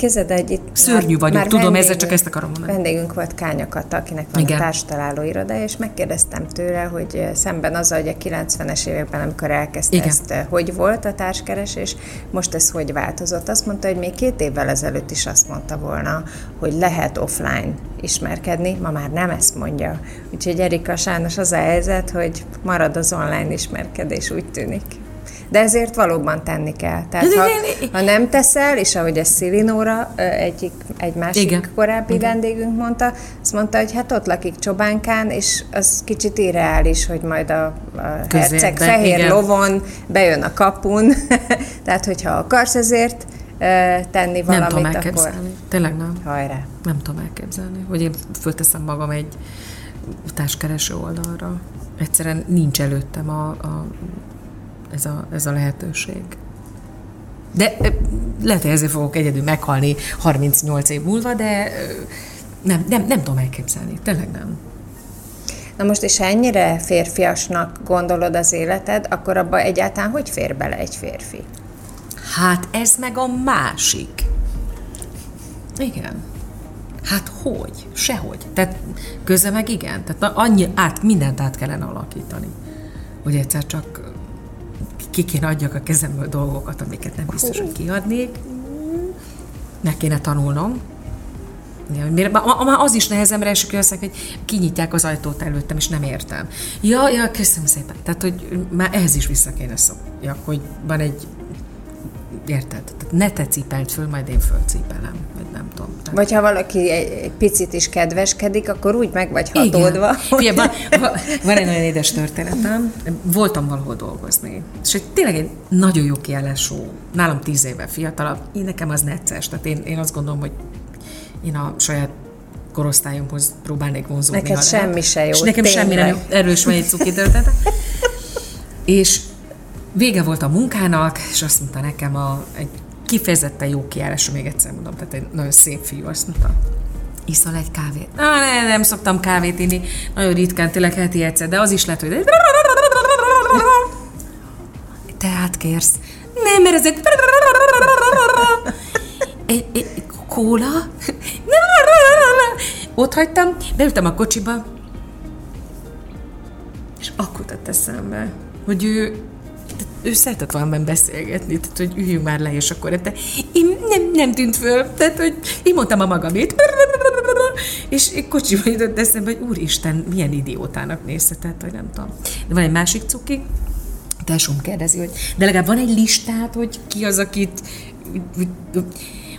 Kézed egy itt... Szörnyű vagyok, már tudom, ezzel csak ezt akarom mondani. Vendégünk volt Kányakat, akinek van Igen. a társtaláló iroda, és megkérdeztem tőle, hogy eh, szemben az, hogy a 90-es években, amikor elkezdte Igen. ezt, eh, hogy volt a társkeresés, most ez hogy változott. Azt mondta, hogy még két évvel ezelőtt is azt mondta volna, hogy lehet offline ismerkedni, ma már nem ezt mondja. Úgyhogy Erika sajnos az a helyzet, hogy marad az online ismerkedés, úgy tűnik. De ezért valóban tenni kell. Tehát ha, ha nem teszel, és ahogy a Szilinóra, egyik, egy másik Igen. korábbi Igen. vendégünk mondta, azt mondta, hogy hát ott lakik Csobánkán, és az kicsit irreális, hogy majd a, a herceg fehér Igen. lovon bejön a kapun. Tehát, hogyha akarsz ezért tenni valamit, nem tudom elképzelni. akkor... Tényleg nem. Hajrá. Nem tudom elképzelni, hogy én fölteszem magam egy társkereső oldalra. Egyszerűen nincs előttem a, a ez a, ez a lehetőség. De lehet, hogy ezért fogok egyedül meghalni 38 év múlva, de nem, nem, nem tudom elképzelni. Tényleg nem. Na most, és ennyire férfiasnak gondolod az életed, akkor abba egyáltalán hogy fér bele egy férfi? Hát ez meg a másik. Igen. Hát hogy? Sehogy. Tehát köze meg igen. Tehát annyi, át, mindent át kellene alakítani. Hogy egyszer csak ki kéne adjak a kezemből dolgokat, amiket nem biztos, hogy kiadnék. Meg kéne tanulnom. Már az is nehezemre esik, hogy hogy kinyitják az ajtót előttem, és nem értem. Ja, ja, köszönöm szépen. Tehát, hogy már ehhez is vissza kéne szokjak, hogy van egy Érted? Tehát ne te cipeld föl, majd én fölcipelem, vagy. Vagy ha valaki egy, egy picit is kedveskedik, akkor úgy meg vagy hatódva. Igen. van, van egy nagyon édes történetem. Voltam valahol dolgozni. És egy, tényleg egy nagyon jó kiállású, nálam tíz éve fiatalabb, én nekem az necces. Tehát én, én azt gondolom, hogy én a saját korosztályomhoz próbálnék vonzódni. Neked semmi se jó. És nekem tényleg. semmi nem erős van egy cuki És Vége volt a munkának, és azt mondta nekem a, egy kifejezetten jó kiállásra, még egyszer mondom, tehát egy nagyon szép fiú, azt mondta, iszol egy kávét? Ah, nem, nem szoktam kávét inni, nagyon ritkán, tényleg heti egyszer, de az is lehet, hogy teát kérsz? Nem, mert ezek egy, egy kóla? ott hagytam, beültem a kocsiba, és akkor tett eszembe, hogy ő ő szeretett valamiben beszélgetni, tehát hogy üljünk már le, és akkor de én nem, nem tűnt föl, tehát hogy én mondtam a magamét, és kocsiba jutott eszembe, hogy úristen, milyen idiótának nézhetett, vagy nem tudom. De van egy másik cuki, tesóm kérdezi, hogy de legalább van egy listát, hogy ki az, akit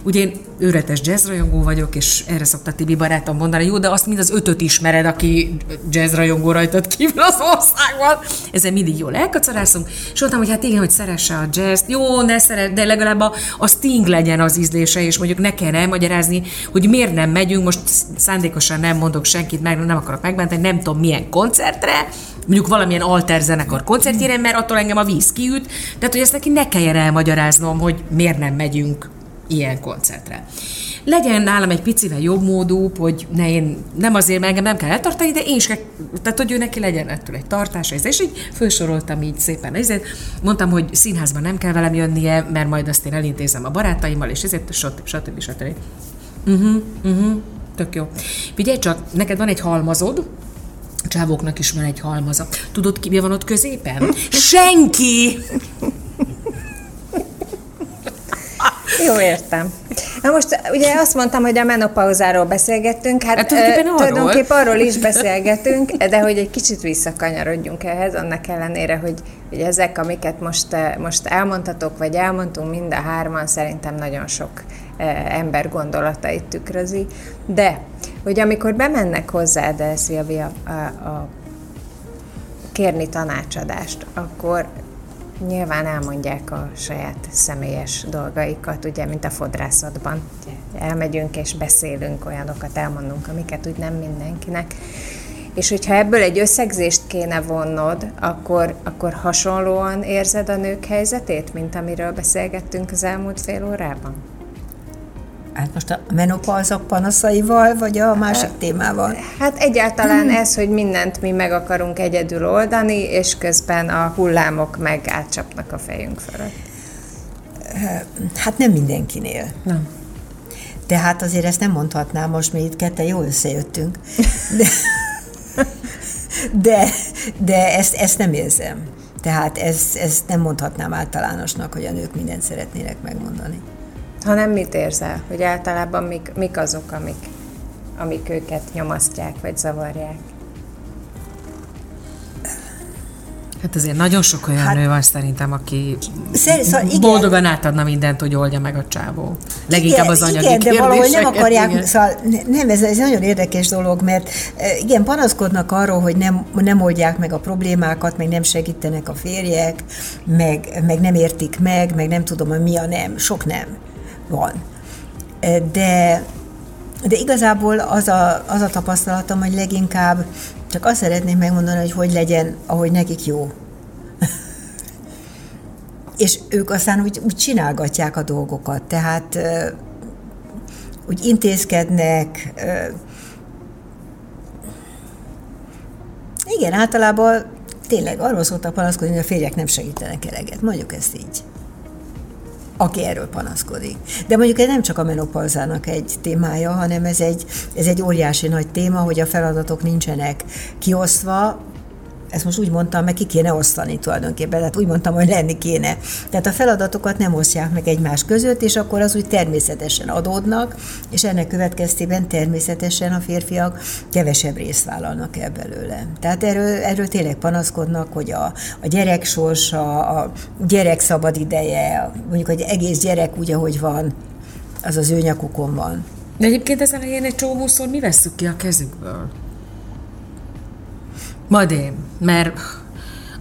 Ugye én őretes jazzrajongó vagyok, és erre szokta Tibi barátom mondani, jó, de azt mind az ötöt ismered, aki jazzrajongó rajtad kívül az országban. Ezzel mindig jól elkacarászunk. És mondtam, hogy hát igen, hogy szeresse a jazz jó, ne szeret, de legalább a, a Sting legyen az ízlése, és mondjuk ne kell elmagyarázni, hogy miért nem megyünk, most szándékosan nem mondok senkit meg, nem akarok megbántani, nem tudom milyen koncertre, mondjuk valamilyen alter zenekar koncertjére, mert attól engem a víz kiüt, tehát hogy ezt neki ne kelljen elmagyaráznom, hogy miért nem megyünk ilyen koncertre. Legyen nálam egy picivel jobb módú, hogy ne én, nem azért, mert engem nem kell eltartani, de én is, tehát hogy ő neki legyen ettől egy tartása, és így felsoroltam így szépen ezért. Mondtam, hogy színházban nem kell velem jönnie, mert majd azt én elintézem a barátaimmal, és ezért stb. stb. stb. Uh-huh, uh-huh, tök jó. Figyelj csak, neked van egy halmazod, a csávóknak is van egy halmaza. Tudod, ki mi van ott középen? Senki! Jó, értem. Na most ugye azt mondtam, hogy a menopauzáról beszélgettünk, hát, hát tulajdonképpen, arról. tulajdonképpen arról is beszélgetünk, de hogy egy kicsit visszakanyarodjunk ehhez, annak ellenére, hogy, hogy ezek, amiket most, most elmondhatok, vagy elmondtunk mind a hárman, szerintem nagyon sok ember gondolatait tükrözi. De, hogy amikor bemennek hozzá, de Szilvia, a, a kérni tanácsadást, akkor nyilván elmondják a saját személyes dolgaikat, ugye, mint a fodrászatban. Elmegyünk és beszélünk olyanokat, elmondunk, amiket úgy nem mindenkinek. És hogyha ebből egy összegzést kéne vonnod, akkor, akkor hasonlóan érzed a nők helyzetét, mint amiről beszélgettünk az elmúlt fél órában? Hát most a menopauzak panaszaival, vagy a másik témával? Hát egyáltalán hmm. ez, hogy mindent mi meg akarunk egyedül oldani, és közben a hullámok meg átcsapnak a fejünk fölött. Hát nem mindenkinél. Nem. Tehát azért ezt nem mondhatnám, most mi itt ketten jól összejöttünk. De, de, de ezt, ezt nem érzem. Tehát ezt, ezt nem mondhatnám általánosnak, hogy a nők mindent szeretnének megmondani hanem mit érzel, hogy általában mik, mik azok, amik, amik őket nyomasztják vagy zavarják. Hát azért nagyon sok olyan hát, nő van szerintem, aki szerint, szóval igen, boldogan átadna mindent, hogy oldja meg a csávó. Leginkább az anyagi Igen, de valahogy nem akarják, igen. szóval nem, ez, ez nagyon érdekes dolog, mert e, igen, panaszkodnak arról, hogy nem, nem oldják meg a problémákat, meg nem segítenek a férjek, meg, meg nem értik meg, meg nem tudom, hogy mi a nem, sok nem van. De, de igazából az a, az a tapasztalatom, hogy leginkább csak azt szeretném megmondani, hogy hogy legyen, ahogy nekik jó. És ők aztán úgy, úgy csinálgatják a dolgokat, tehát úgy intézkednek. Igen, általában tényleg arról szóltak panaszkodni, hogy a férjek nem segítenek eleget. Mondjuk ezt így aki erről panaszkodik. De mondjuk ez nem csak a menopauzának egy témája, hanem ez egy, ez egy óriási nagy téma, hogy a feladatok nincsenek kiosztva, ezt most úgy mondtam, meg ki kéne osztani tulajdonképpen, tehát úgy mondtam, hogy lenni kéne. Tehát a feladatokat nem osztják meg egymás között, és akkor az úgy természetesen adódnak, és ennek következtében természetesen a férfiak kevesebb részt vállalnak el belőle. Tehát erről, erről tényleg panaszkodnak, hogy a, a gyerek sorsa, a gyerek szabad ideje, mondjuk egy egész gyerek úgy, ahogy van, az az ő nyakukon van. De egyébként ezen a egy csomószor mi vesszük ki a kezükből? Majd én, mert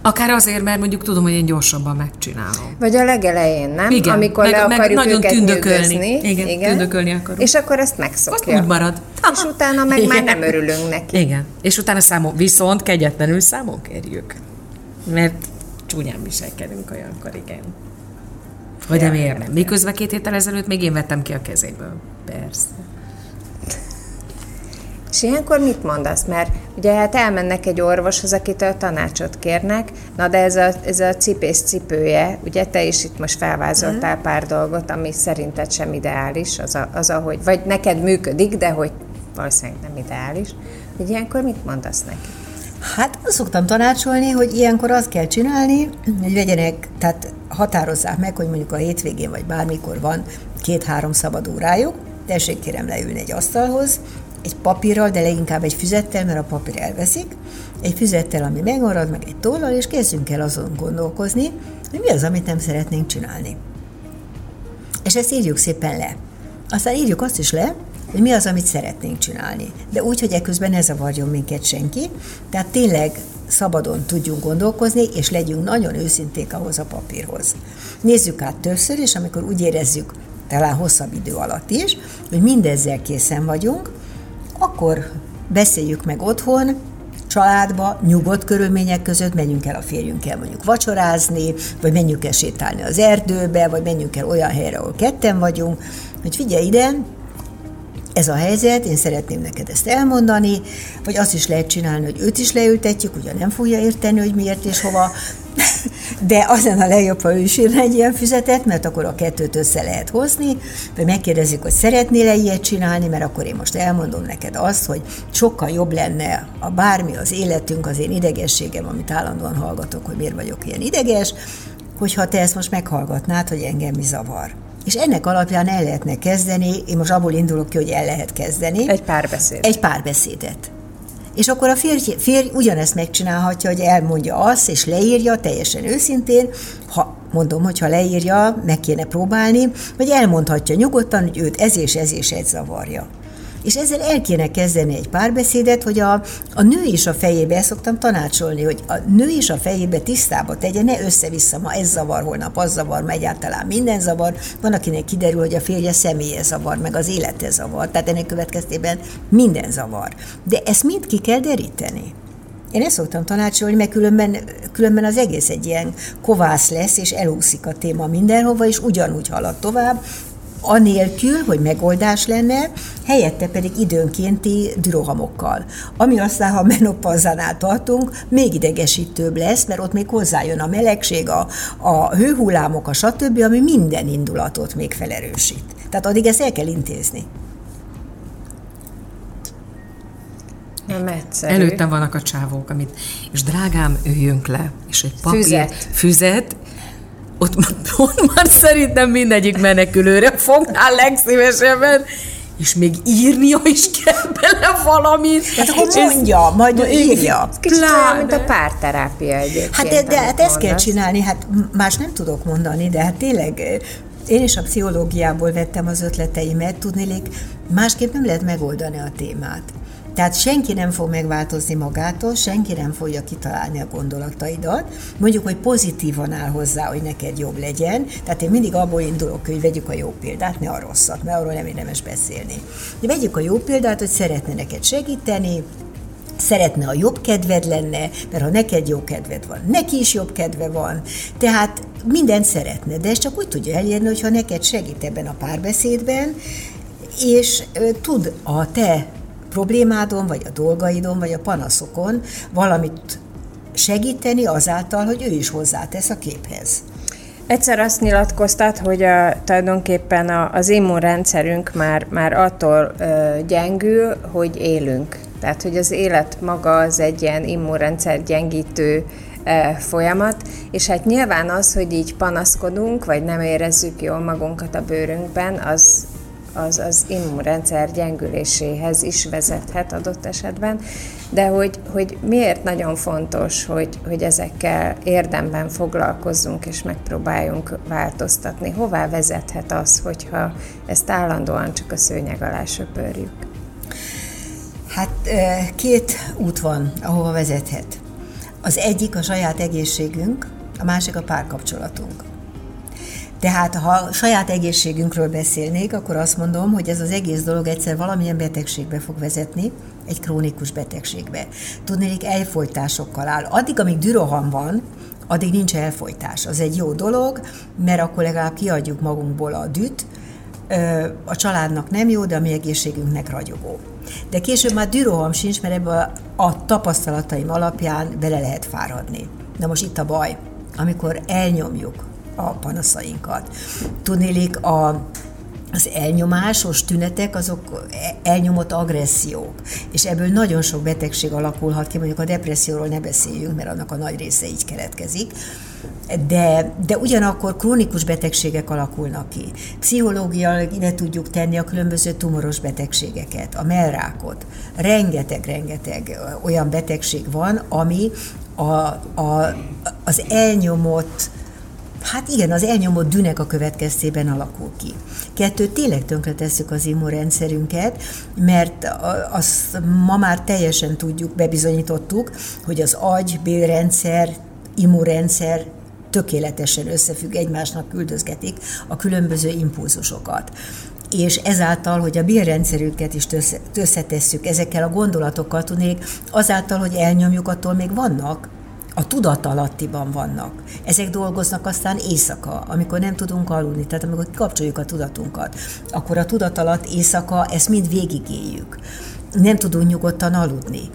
Akár azért, mert mondjuk tudom, hogy én gyorsabban megcsinálom. Vagy a legelején, nem? Igen, Amikor meg, le akarjuk meg nagyon őket tündökölni. Nyűgözni. Igen, igen, tündökölni akarunk. És akkor ezt megszokja. Azt úgy marad. És utána meg igen. már nem örülünk neki. Igen. És utána számon, viszont kegyetlenül számon kérjük. Mert csúnyán viselkedünk olyankor, igen. Vagy miért nem? Miközben két héttel ezelőtt még én vettem ki a kezéből. Persze. És ilyenkor mit mondasz? Mert ugye hát elmennek egy orvoshoz, akitől tanácsot kérnek, na de ez a, ez a cipés cipője, ugye te is itt most felvázoltál mm. pár dolgot, ami szerinted sem ideális, az, a, az ahogy, vagy neked működik, de hogy valószínűleg nem ideális, hogy ilyenkor mit mondasz neki? Hát azt szoktam tanácsolni, hogy ilyenkor azt kell csinálni, hogy vegyenek, tehát határozzák meg, hogy mondjuk a hétvégén vagy bármikor van két-három szabad órájuk, tessék kérem leülni egy asztalhoz, egy papírral, de leginkább egy füzettel, mert a papír elveszik, egy füzettel, ami megmarad, meg egy tollal, és kezdjünk el azon gondolkozni, hogy mi az, amit nem szeretnénk csinálni. És ezt írjuk szépen le. Aztán írjuk azt is le, hogy mi az, amit szeretnénk csinálni. De úgy, hogy ekközben ne zavarjon minket senki, tehát tényleg szabadon tudjunk gondolkozni, és legyünk nagyon őszinték ahhoz a papírhoz. Nézzük át többször, és amikor úgy érezzük, talán hosszabb idő alatt is, hogy mindezzel készen vagyunk, akkor beszéljük meg otthon, családba, nyugodt körülmények között menjünk el a férjünkkel mondjuk vacsorázni, vagy menjünk el sétálni az erdőbe, vagy menjünk el olyan helyre, ahol ketten vagyunk, hogy figyelj ide, ez a helyzet, én szeretném neked ezt elmondani, vagy azt is lehet csinálni, hogy őt is leültetjük, ugye nem fogja érteni, hogy miért és hova, de az a legjobb, ha ő is írna egy ilyen füzetet, mert akkor a kettőt össze lehet hozni, vagy megkérdezik, hogy szeretnél-e ilyet csinálni, mert akkor én most elmondom neked azt, hogy sokkal jobb lenne a bármi az életünk, az én idegességem, amit állandóan hallgatok, hogy miért vagyok ilyen ideges, hogyha te ezt most meghallgatnád, hogy engem mi zavar. És ennek alapján el lehetne kezdeni, én most abból indulok ki, hogy el lehet kezdeni. Egy párbeszéd. Egy párbeszédet. És akkor a férj, férj ugyanezt megcsinálhatja, hogy elmondja azt, és leírja teljesen őszintén, ha mondom, hogyha leírja, meg kéne próbálni, vagy elmondhatja nyugodtan, hogy őt ez és ez és ez zavarja. És ezzel el kéne kezdeni egy párbeszédet, hogy a, a nő is a fejébe, ezt szoktam tanácsolni, hogy a nő is a fejébe tisztába tegye, ne össze-vissza, ma ez zavar, holnap az zavar, ma egyáltalán minden zavar. Van, akinek kiderül, hogy a férje személye zavar, meg az élete zavar, tehát ennek következtében minden zavar. De ezt mind ki kell deríteni. Én ezt szoktam tanácsolni, mert különben, különben az egész egy ilyen kovász lesz, és elúszik a téma mindenhova, és ugyanúgy halad tovább, anélkül, hogy megoldás lenne, helyette pedig időnkénti dürohamokkal. Ami aztán, ha menopauzánál tartunk, még idegesítőbb lesz, mert ott még hozzájön a melegség, a, a hőhullámok, a stb., ami minden indulatot még felerősít. Tehát addig ezt el kell intézni. Nem egyszerű. Előttem vannak a csávók, amit, és drágám, üljünk le, és egy papír, Füzet. füzet ott, ott már szerintem mindegyik menekülőre fognál legszívesebben, és még írnia is kell bele valamit. Hát akkor mondja, majd ő írja. Kicsit olyan, mint a párterápia egyébként. Hát de, de hát ezt kell csinálni, hát más nem tudok mondani, de hát tényleg én is a pszichológiából vettem az ötleteimet, tudnélik, másképp nem lehet megoldani a témát. Tehát senki nem fog megváltozni magától, senki nem fogja kitalálni a gondolataidat. Mondjuk, hogy pozitívan áll hozzá, hogy neked jobb legyen. Tehát én mindig abból indulok, hogy vegyük a jó példát, ne a rosszat, mert arról nem érdemes beszélni. De vegyük a jó példát, hogy szeretne neked segíteni, szeretne, ha jobb kedved lenne, mert ha neked jó kedved van, neki is jobb kedve van. Tehát mindent szeretne, de ezt csak úgy tudja elérni, hogyha neked segít ebben a párbeszédben, és tud a te problémádon, vagy a dolgaidon, vagy a panaszokon valamit segíteni azáltal, hogy ő is hozzátesz a képhez. Egyszer azt nyilatkoztat, hogy a, tulajdonképpen a, az immunrendszerünk már, már attól ö, gyengül, hogy élünk. Tehát, hogy az élet maga az egy ilyen immunrendszer gyengítő folyamat, és hát nyilván az, hogy így panaszkodunk, vagy nem érezzük jól magunkat a bőrünkben, az, az, az immunrendszer gyengüléséhez is vezethet adott esetben, de hogy, hogy miért nagyon fontos, hogy, hogy ezekkel érdemben foglalkozzunk és megpróbáljunk változtatni. Hová vezethet az, hogyha ezt állandóan csak a szőnyeg alá söpörjük? Hát két út van, ahova vezethet. Az egyik a saját egészségünk, a másik a párkapcsolatunk. Tehát, ha saját egészségünkről beszélnék, akkor azt mondom, hogy ez az egész dolog egyszer valamilyen betegségbe fog vezetni, egy krónikus betegségbe. Tudnék, elfolytásokkal áll. Addig, amíg düroham van, addig nincs elfolytás. Az egy jó dolog, mert akkor legalább kiadjuk magunkból a düt, a családnak nem jó, de a mi egészségünknek ragyogó. De később már düroham sincs, mert ebbe a, a tapasztalataim alapján bele lehet fáradni. Na most itt a baj, amikor elnyomjuk a panaszainkat. Tudnélik, a az elnyomásos tünetek azok elnyomott agressziók, és ebből nagyon sok betegség alakulhat ki, mondjuk a depresszióról ne beszéljünk, mert annak a nagy része így keletkezik, de, de ugyanakkor krónikus betegségek alakulnak ki. Pszichológiailag ide tudjuk tenni a különböző tumoros betegségeket, a mellrákot. Rengeteg-rengeteg olyan betegség van, ami a, a, az elnyomott Hát igen, az elnyomott dűnek a következtében alakul ki. Kettő, tényleg tönkretesszük az immunrendszerünket, mert azt ma már teljesen tudjuk, bebizonyítottuk, hogy az agy, bélrendszer, immunrendszer tökéletesen összefügg, egymásnak küldözgetik a különböző impulzusokat és ezáltal, hogy a bélrendszerünket is összetesszük ezekkel a gondolatokkal, tudnék, azáltal, hogy elnyomjuk, attól még vannak a tudatalattiban vannak. Ezek dolgoznak aztán éjszaka, amikor nem tudunk aludni, tehát amikor kapcsoljuk a tudatunkat, akkor a tudat alatt éjszaka ezt mind végigéljük. Nem tudunk nyugodtan aludni.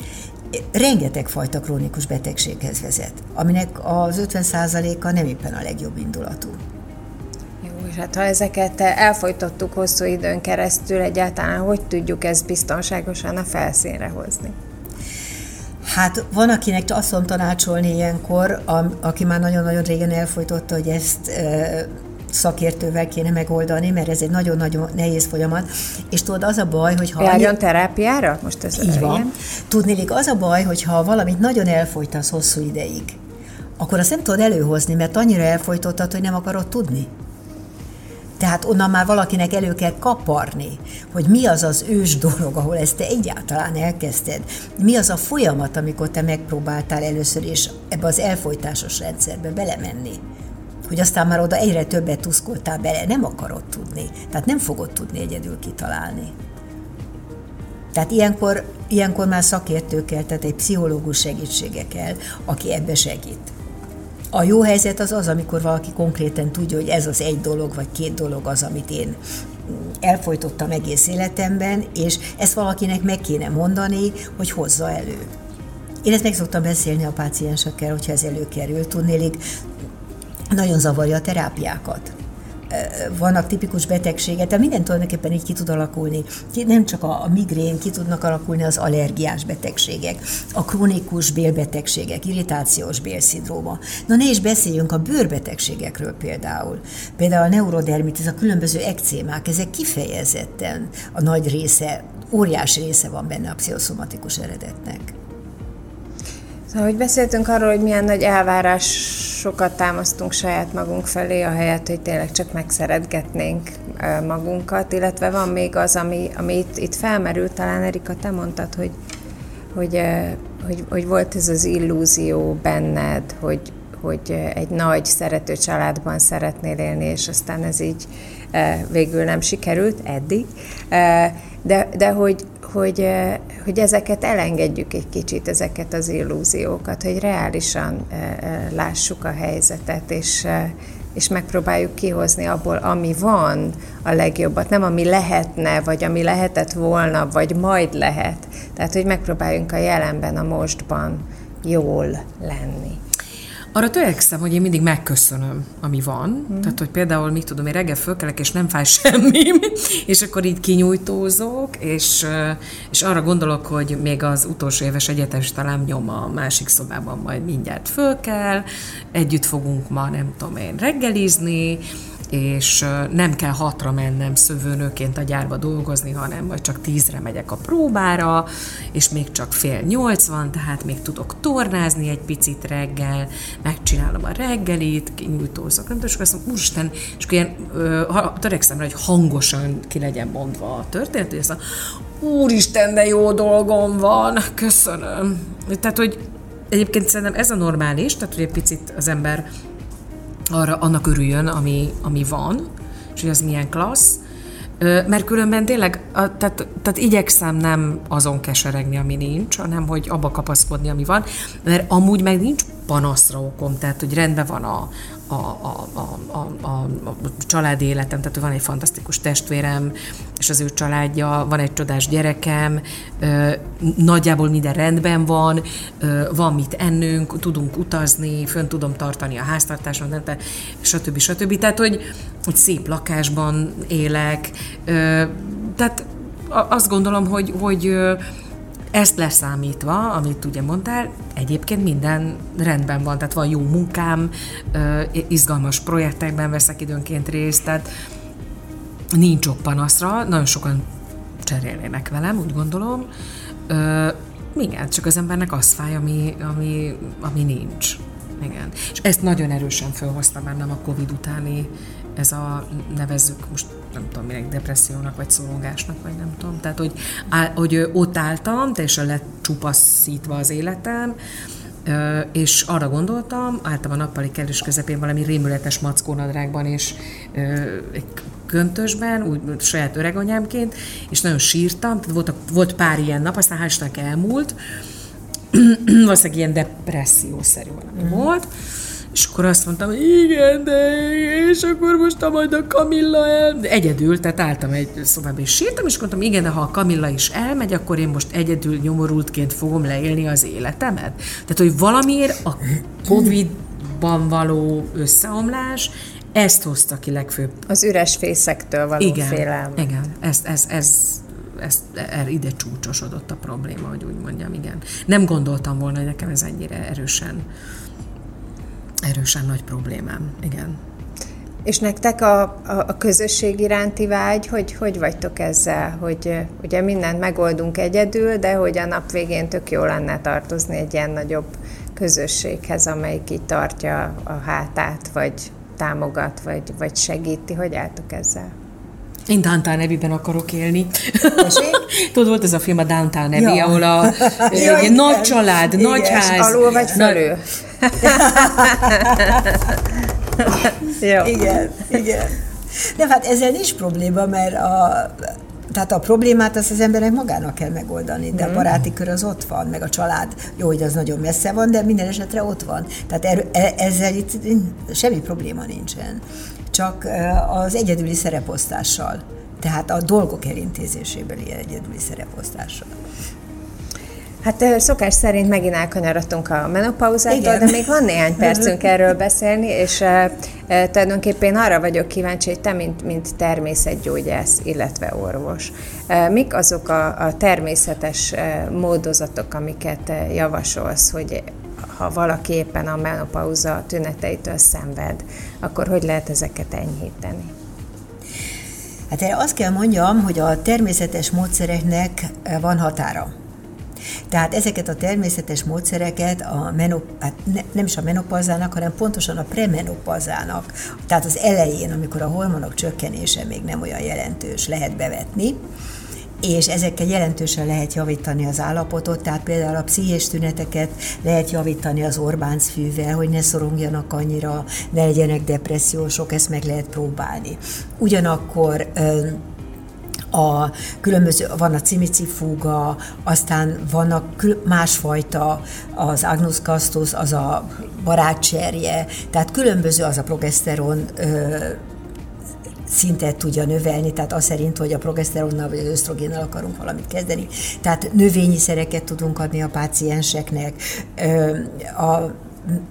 Rengeteg fajta krónikus betegséghez vezet, aminek az 50%-a nem éppen a legjobb indulatú. Jó, és hát ha ezeket elfolytottuk hosszú időn keresztül, egyáltalán hogy tudjuk ezt biztonságosan a felszínre hozni? Hát van, akinek azt tudom tanácsolni ilyenkor, a, aki már nagyon-nagyon régen elfolytotta, hogy ezt e, szakértővel kéne megoldani, mert ez egy nagyon-nagyon nehéz folyamat. És tudod, az a baj, hogy ha... Járjon annyi... terápiára? Most ez Így van. Tudnélik, az a baj, hogy ha valamit nagyon elfolytasz hosszú ideig, akkor azt nem tudod előhozni, mert annyira elfolytottad, hogy nem akarod tudni. Tehát onnan már valakinek elő kell kaparni, hogy mi az az ős dolog, ahol ezt te egyáltalán elkezdted. Mi az a folyamat, amikor te megpróbáltál először is ebbe az elfolytásos rendszerbe belemenni. Hogy aztán már oda egyre többet tuszkoltál bele, nem akarod tudni. Tehát nem fogod tudni egyedül kitalálni. Tehát ilyenkor, ilyenkor már szakértőkkel, tehát egy pszichológus segítsége kell, aki ebbe segít. A jó helyzet az az, amikor valaki konkrétan tudja, hogy ez az egy dolog, vagy két dolog az, amit én elfolytottam egész életemben, és ezt valakinek meg kéne mondani, hogy hozza elő. Én ezt meg szoktam beszélni a páciensekkel, hogyha ez előkerül. Tudnélik, nagyon zavarja a terápiákat vannak tipikus betegségek, de minden tulajdonképpen így ki tud alakulni. Nem csak a, a migrén, ki tudnak alakulni az allergiás betegségek, a krónikus bélbetegségek, irritációs bélszindróma. Na ne is beszéljünk a bőrbetegségekről például. Például a neurodermitis, a különböző ekcémák, ezek kifejezetten a nagy része, óriási része van benne a pszichoszomatikus eredetnek. Szóval, hogy beszéltünk arról, hogy milyen nagy elvárásokat támasztunk saját magunk felé, ahelyett, hogy tényleg csak megszeretgetnénk magunkat, illetve van még az, ami, ami itt, itt felmerült, talán Erika, te mondtad, hogy, hogy, hogy, hogy volt ez az illúzió benned, hogy, hogy egy nagy szerető családban szeretnél élni, és aztán ez így végül nem sikerült eddig, de, de hogy, hogy, hogy ezeket elengedjük egy kicsit, ezeket az illúziókat, hogy reálisan lássuk a helyzetet, és, és megpróbáljuk kihozni abból, ami van a legjobbat, nem ami lehetne, vagy ami lehetett volna, vagy majd lehet. Tehát, hogy megpróbáljunk a jelenben, a mostban jól lenni. Arra törekszem, hogy én mindig megköszönöm, ami van. Mm. Tehát, hogy például, mit tudom, én reggel fölkelek, és nem fáj semmi, és akkor így kinyújtózok, és, és arra gondolok, hogy még az utolsó éves egyetes talán nyom a másik szobában majd mindjárt föl kell, együtt fogunk ma, nem tudom én, reggelizni, és nem kell hatra mennem szövőnőként a gyárba dolgozni, hanem majd csak tízre megyek a próbára, és még csak fél nyolc van, tehát még tudok tornázni egy picit reggel, megcsinálom a reggelit, kinyújtózok, nem tudom, és azt mondom, úristen, és akkor ilyen, ö, törekszem rá, hogy hangosan ki legyen mondva a történet, hogy azt úristen, de jó dolgom van, köszönöm. Tehát, hogy egyébként szerintem ez a normális, tehát, hogy egy picit az ember arra, annak örüljön, ami, ami van, és hogy az milyen klassz, mert különben tényleg, a, tehát, tehát igyekszem nem azon keseregni, ami nincs, hanem hogy abba kapaszkodni, ami van, mert amúgy meg nincs panaszra okom, tehát hogy rendben van a, a, a, a, a, a, családi életem, tehát van egy fantasztikus testvérem, és az ő családja, van egy csodás gyerekem, nagyjából minden rendben van, van mit ennünk, tudunk utazni, fönn tudom tartani a háztartáson, stb. stb. Tehát, hogy, hogy szép lakásban élek, tehát azt gondolom, hogy, hogy ezt leszámítva, amit ugye mondtál, egyébként minden rendben van, tehát van jó munkám, izgalmas projektekben veszek időnként részt, tehát nincs ok panaszra, nagyon sokan cserélnének velem, úgy gondolom. Igen, csak az embernek az fáj, ami, ami, ami nincs. Igen. És ezt nagyon erősen felhozta bennem a Covid utáni ez a nevezzük most nem tudom minek, depressziónak, vagy szorongásnak, vagy nem tudom. Tehát, hogy, áll, hogy ott álltam, teljesen lecsupaszítva az életem, és arra gondoltam, álltam a nappali kellős közepén valami rémületes mackónadrágban és köntösben, úgy saját öreganyámként, és nagyon sírtam, tehát volt, volt pár ilyen nap, aztán hál' elmúlt, valószínűleg ilyen depressziószerű valami mm. volt, és akkor azt mondtam, hogy igen, de és akkor most a majd a Kamilla el... De egyedül, tehát álltam egy szobába és sírtam, és mondtam, igen, de ha a Kamilla is elmegy, akkor én most egyedül nyomorultként fogom leélni az életemet. Tehát, hogy valamiért a Covid-ban való összeomlás ezt hozta ki legfőbb. Az üres fészektől való igen, félelem. Igen, ez, ez, ez, ez, ez ide csúcsosodott a probléma, hogy úgy mondjam, igen. Nem gondoltam volna, hogy nekem ez ennyire erősen erősen nagy problémám, igen. És nektek a, a, a közösség iránti vágy, hogy hogy vagytok ezzel, hogy ugye mindent megoldunk egyedül, de hogy a nap végén tök jó lenne tartozni egy ilyen nagyobb közösséghez, amelyik így tartja a hátát, vagy támogat, vagy, vagy segíti. Hogy álltok ezzel? Én Downtown Abbey-ben akarok élni. Tudod, volt ez a film a Downtown Abbey, ja. ahol a, ja, egy nagy család, Igen. nagy ház. Alul vagy felül? Jó. Igen, igen. De hát ezzel nincs probléma, mert a, tehát a problémát azt az emberek magának kell megoldani, de a mhm. baráti kör az ott van, meg a család, jó, hogy az nagyon messze van, de minden esetre ott van. Tehát er, ezzel itt semmi probléma nincsen csak az egyedüli szereposztással, tehát a dolgok elintézésébeli egyedüli szereposztással. Hát szokás szerint megint elkanyarodtunk a menopauzától, de még van néhány percünk erről beszélni, és uh, tulajdonképpen arra vagyok kíváncsi, hogy te, mint, mint természetgyógyász, illetve orvos, uh, mik azok a, a természetes módozatok, amiket javasolsz, hogy ha valaki éppen a menopauza tüneteitől szenved, akkor hogy lehet ezeket enyhíteni? Hát erre azt kell mondjam, hogy a természetes módszereknek van határa. Tehát ezeket a természetes módszereket a menop, hát ne, nem is a menopauzának, hanem pontosan a premenopauzának, tehát az elején, amikor a hormonok csökkenése még nem olyan jelentős, lehet bevetni és ezekkel jelentősen lehet javítani az állapotot, tehát például a pszichés tüneteket lehet javítani az Orbánc fűvel, hogy ne szorongjanak annyira, ne legyenek depressziósok, ezt meg lehet próbálni. Ugyanakkor a különböző, van a cimicifúga, aztán vannak másfajta, az Agnus castus, az a barátcserje, tehát különböző az a progeszteron szintet tudja növelni, tehát az szerint, hogy a progeszteronnal vagy az ösztrogénnel akarunk valamit kezdeni. Tehát növényi szereket tudunk adni a pácienseknek. A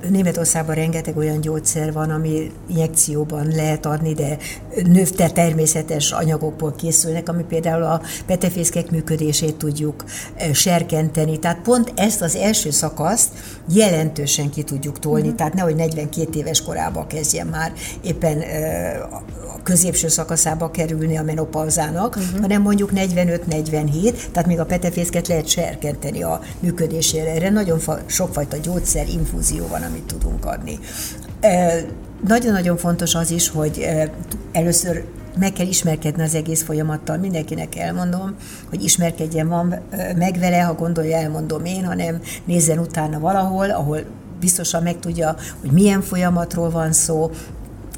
Németországban rengeteg olyan gyógyszer van, ami injekcióban lehet adni, de növte természetes anyagokból készülnek, ami például a petefészkek működését tudjuk serkenteni. Tehát pont ezt az első szakaszt jelentősen ki tudjuk tolni, uh-huh. tehát nehogy 42 éves korába kezdjen már éppen a középső szakaszába kerülni a menopauzának, uh-huh. hanem mondjuk 45-47, tehát még a petefészket lehet serkenteni a működésére. Erre nagyon fa- sokfajta gyógyszer, infúzió van, amit tudunk adni. Nagyon-nagyon fontos az is, hogy először meg kell ismerkedni az egész folyamattal. Mindenkinek elmondom, hogy ismerkedjen van meg vele, ha gondolja, elmondom én, hanem nézzen utána valahol, ahol biztosan megtudja, hogy milyen folyamatról van szó,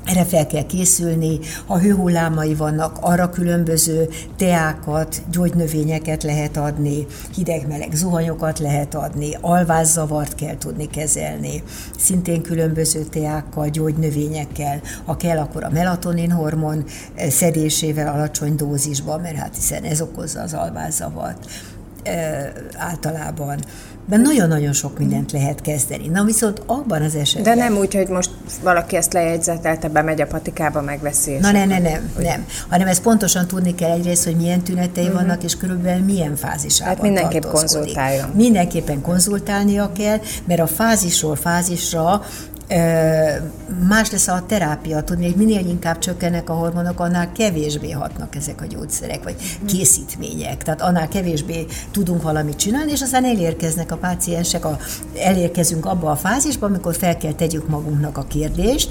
erre fel kell készülni, ha hőhullámai vannak, arra különböző teákat, gyógynövényeket lehet adni, hideg-meleg zuhanyokat lehet adni, alvászavart kell tudni kezelni, szintén különböző teákkal, gyógynövényekkel, ha kell, akkor a melatonin hormon eh, szedésével alacsony dózisban, mert hát hiszen ez okozza az alvászavart eh, általában de nagyon-nagyon sok mindent lehet kezdeni. Na viszont abban az esetben... De nem úgy, hogy most valaki ezt lejegyzetelte, bemegy a patikába, megveszi. Na nem, nem, nem, nem. Hanem ezt pontosan tudni kell egyrészt, hogy milyen tünetei uh-huh. vannak, és körülbelül milyen fázisában Hát mindenképp konzultáljon. Mindenképpen konzultálnia kell, mert a fázisról fázisra Más lesz a terápia, tudni, hogy minél inkább csökkennek a hormonok, annál kevésbé hatnak ezek a gyógyszerek, vagy készítmények. Tehát annál kevésbé tudunk valamit csinálni, és aztán elérkeznek a páciensek, a, elérkezünk abba a fázisba, amikor fel kell tegyük magunknak a kérdést,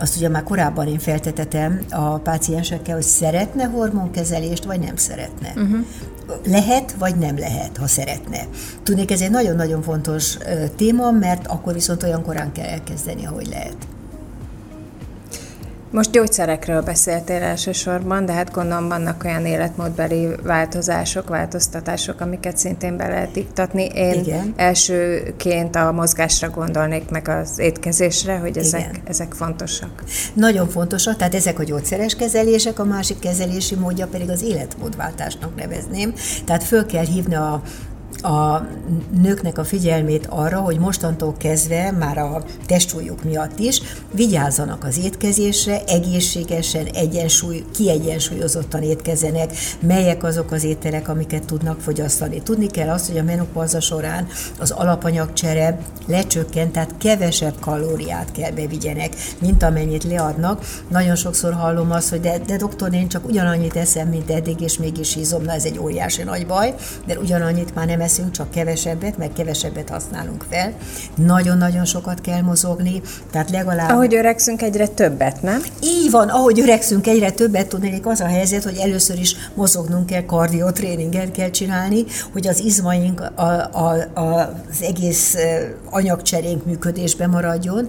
azt ugye már korábban én feltetetem a páciensekkel, hogy szeretne hormonkezelést, vagy nem szeretne. Uh-huh. Lehet, vagy nem lehet, ha szeretne. Tudnék, ez egy nagyon-nagyon fontos téma, mert akkor viszont olyan korán kell elkezdeni, ahogy lehet. Most gyógyszerekről beszéltél elsősorban, de hát gondolom vannak olyan életmódbeli változások, változtatások, amiket szintén be lehet iktatni. Én Igen. elsőként a mozgásra gondolnék meg az étkezésre, hogy ezek, ezek fontosak. Nagyon fontosak, tehát ezek a gyógyszeres kezelések, a másik kezelési módja pedig az életmódváltásnak nevezném. Tehát föl kell hívni a a nőknek a figyelmét arra, hogy mostantól kezdve már a testsúlyuk miatt is vigyázzanak az étkezésre, egészségesen, egyensúly, kiegyensúlyozottan étkezzenek, melyek azok az ételek, amiket tudnak fogyasztani. Tudni kell azt, hogy a menopauza során az alapanyagcsere lecsökkent, tehát kevesebb kalóriát kell bevigyenek, mint amennyit leadnak. Nagyon sokszor hallom azt, hogy de, de doktor, én csak ugyanannyit eszem, mint eddig, és mégis hízom, na ez egy óriási nagy baj, mert ugyanannyit már nem veszünk, csak kevesebbet, meg kevesebbet használunk fel. Nagyon-nagyon sokat kell mozogni, tehát legalább... Ahogy öregszünk, egyre többet, nem? Így van, ahogy öregszünk, egyre többet tudnék, az a helyzet, hogy először is mozognunk kell, kardiotréninget kell csinálni, hogy az izmaink, a, a, a, az egész anyagcserénk működésbe maradjon,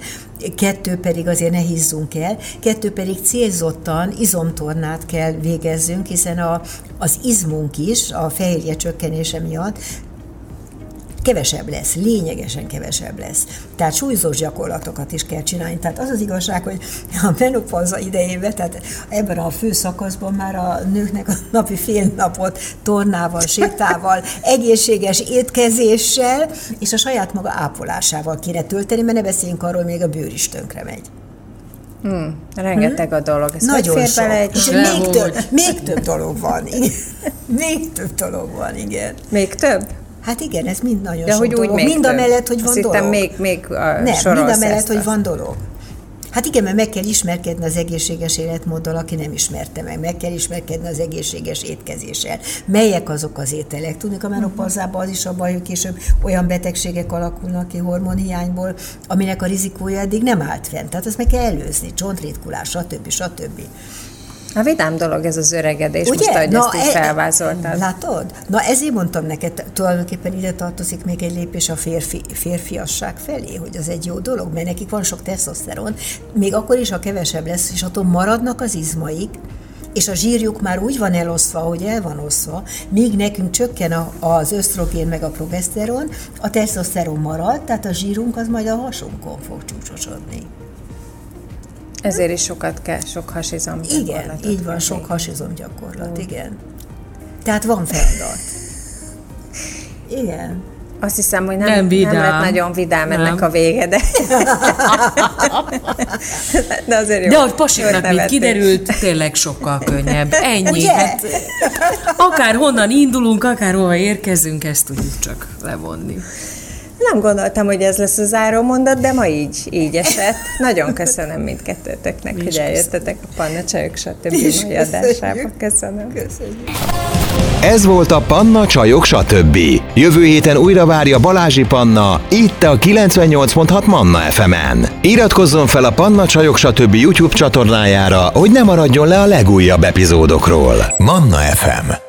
kettő pedig azért ne hízzunk el, kettő pedig célzottan izomtornát kell végezzünk, hiszen a, az izmunk is a fehérje csökkenése miatt kevesebb lesz, lényegesen kevesebb lesz. Tehát súlyzós gyakorlatokat is kell csinálni. Tehát az az igazság, hogy a menopauza idejében, tehát ebben a fő szakaszban már a nőknek a napi fél napot tornával, sétával, egészséges étkezéssel és a saját maga ápolásával kéne tölteni, mert ne beszéljünk arról, még a bőr is tönkre megy. Hmm, rengeteg hmm? a dolog. Ez Nagyon sok. Bele egy... És még több, még több dolog van. Igen. Még több dolog van, igen. Még több? Hát igen, ez mind nagyon De sok hogy dolog. Úgy mind a mellett, hogy van dolog. még, még a Nem, mind a mellett, hogy van dolog. Hát igen, mert meg kell ismerkedni az egészséges életmóddal, aki nem ismerte meg. Meg kell ismerkedni az egészséges étkezéssel. Melyek azok az ételek? Tudjuk, a menopauzában az is a baj, hogy később olyan betegségek alakulnak ki hormonhiányból, aminek a rizikója eddig nem állt fent. Tehát ezt meg kell előzni, csontritkulás, stb. stb. A vidám dolog ez az öregedés, Ugye? most ahogy Na, ezt így e, felvázoltad. Látod? Na ezért mondtam neked, tulajdonképpen ide tartozik még egy lépés a férfi, férfiasság felé, hogy az egy jó dolog, mert nekik van sok tesztoszteron, még akkor is, ha kevesebb lesz, és attól maradnak az izmaik, és a zsírjuk már úgy van elosztva, hogy el van osztva, míg nekünk csökken a, az ösztrogén meg a progeszteron, a tesztoszteron marad, tehát a zsírunk az majd a hasunkon fog csúcsosodni. Ezért is sokat kell, sok hasizom Igen, így van, sok hasizom gyakorlat, mm. igen. Tehát van feladat. Igen. Azt hiszem, hogy nem, nem, vidám. nem lett nagyon vidám nem. ennek a vége, de... de azért jó. De hogy pasiknak, mint kiderült, tényleg sokkal könnyebb. Ennyi. Ugye? Hát, akár honnan indulunk, akár hova érkezünk, ezt tudjuk csak levonni. Nem gondoltam, hogy ez lesz a záró mondat, de ma így, így esett. Nagyon köszönöm mindkettőtöknek, hogy eljöttetek a Panna Csajok, stb. mai adásába. Köszönöm. Köszönjük. Ez volt a Panna Csajok, stb. Jövő héten újra várja Balázsi Panna, itt a 98.6 Manna FM-en. Iratkozzon fel a Panna Csajok, stb. YouTube csatornájára, hogy ne maradjon le a legújabb epizódokról. Manna FM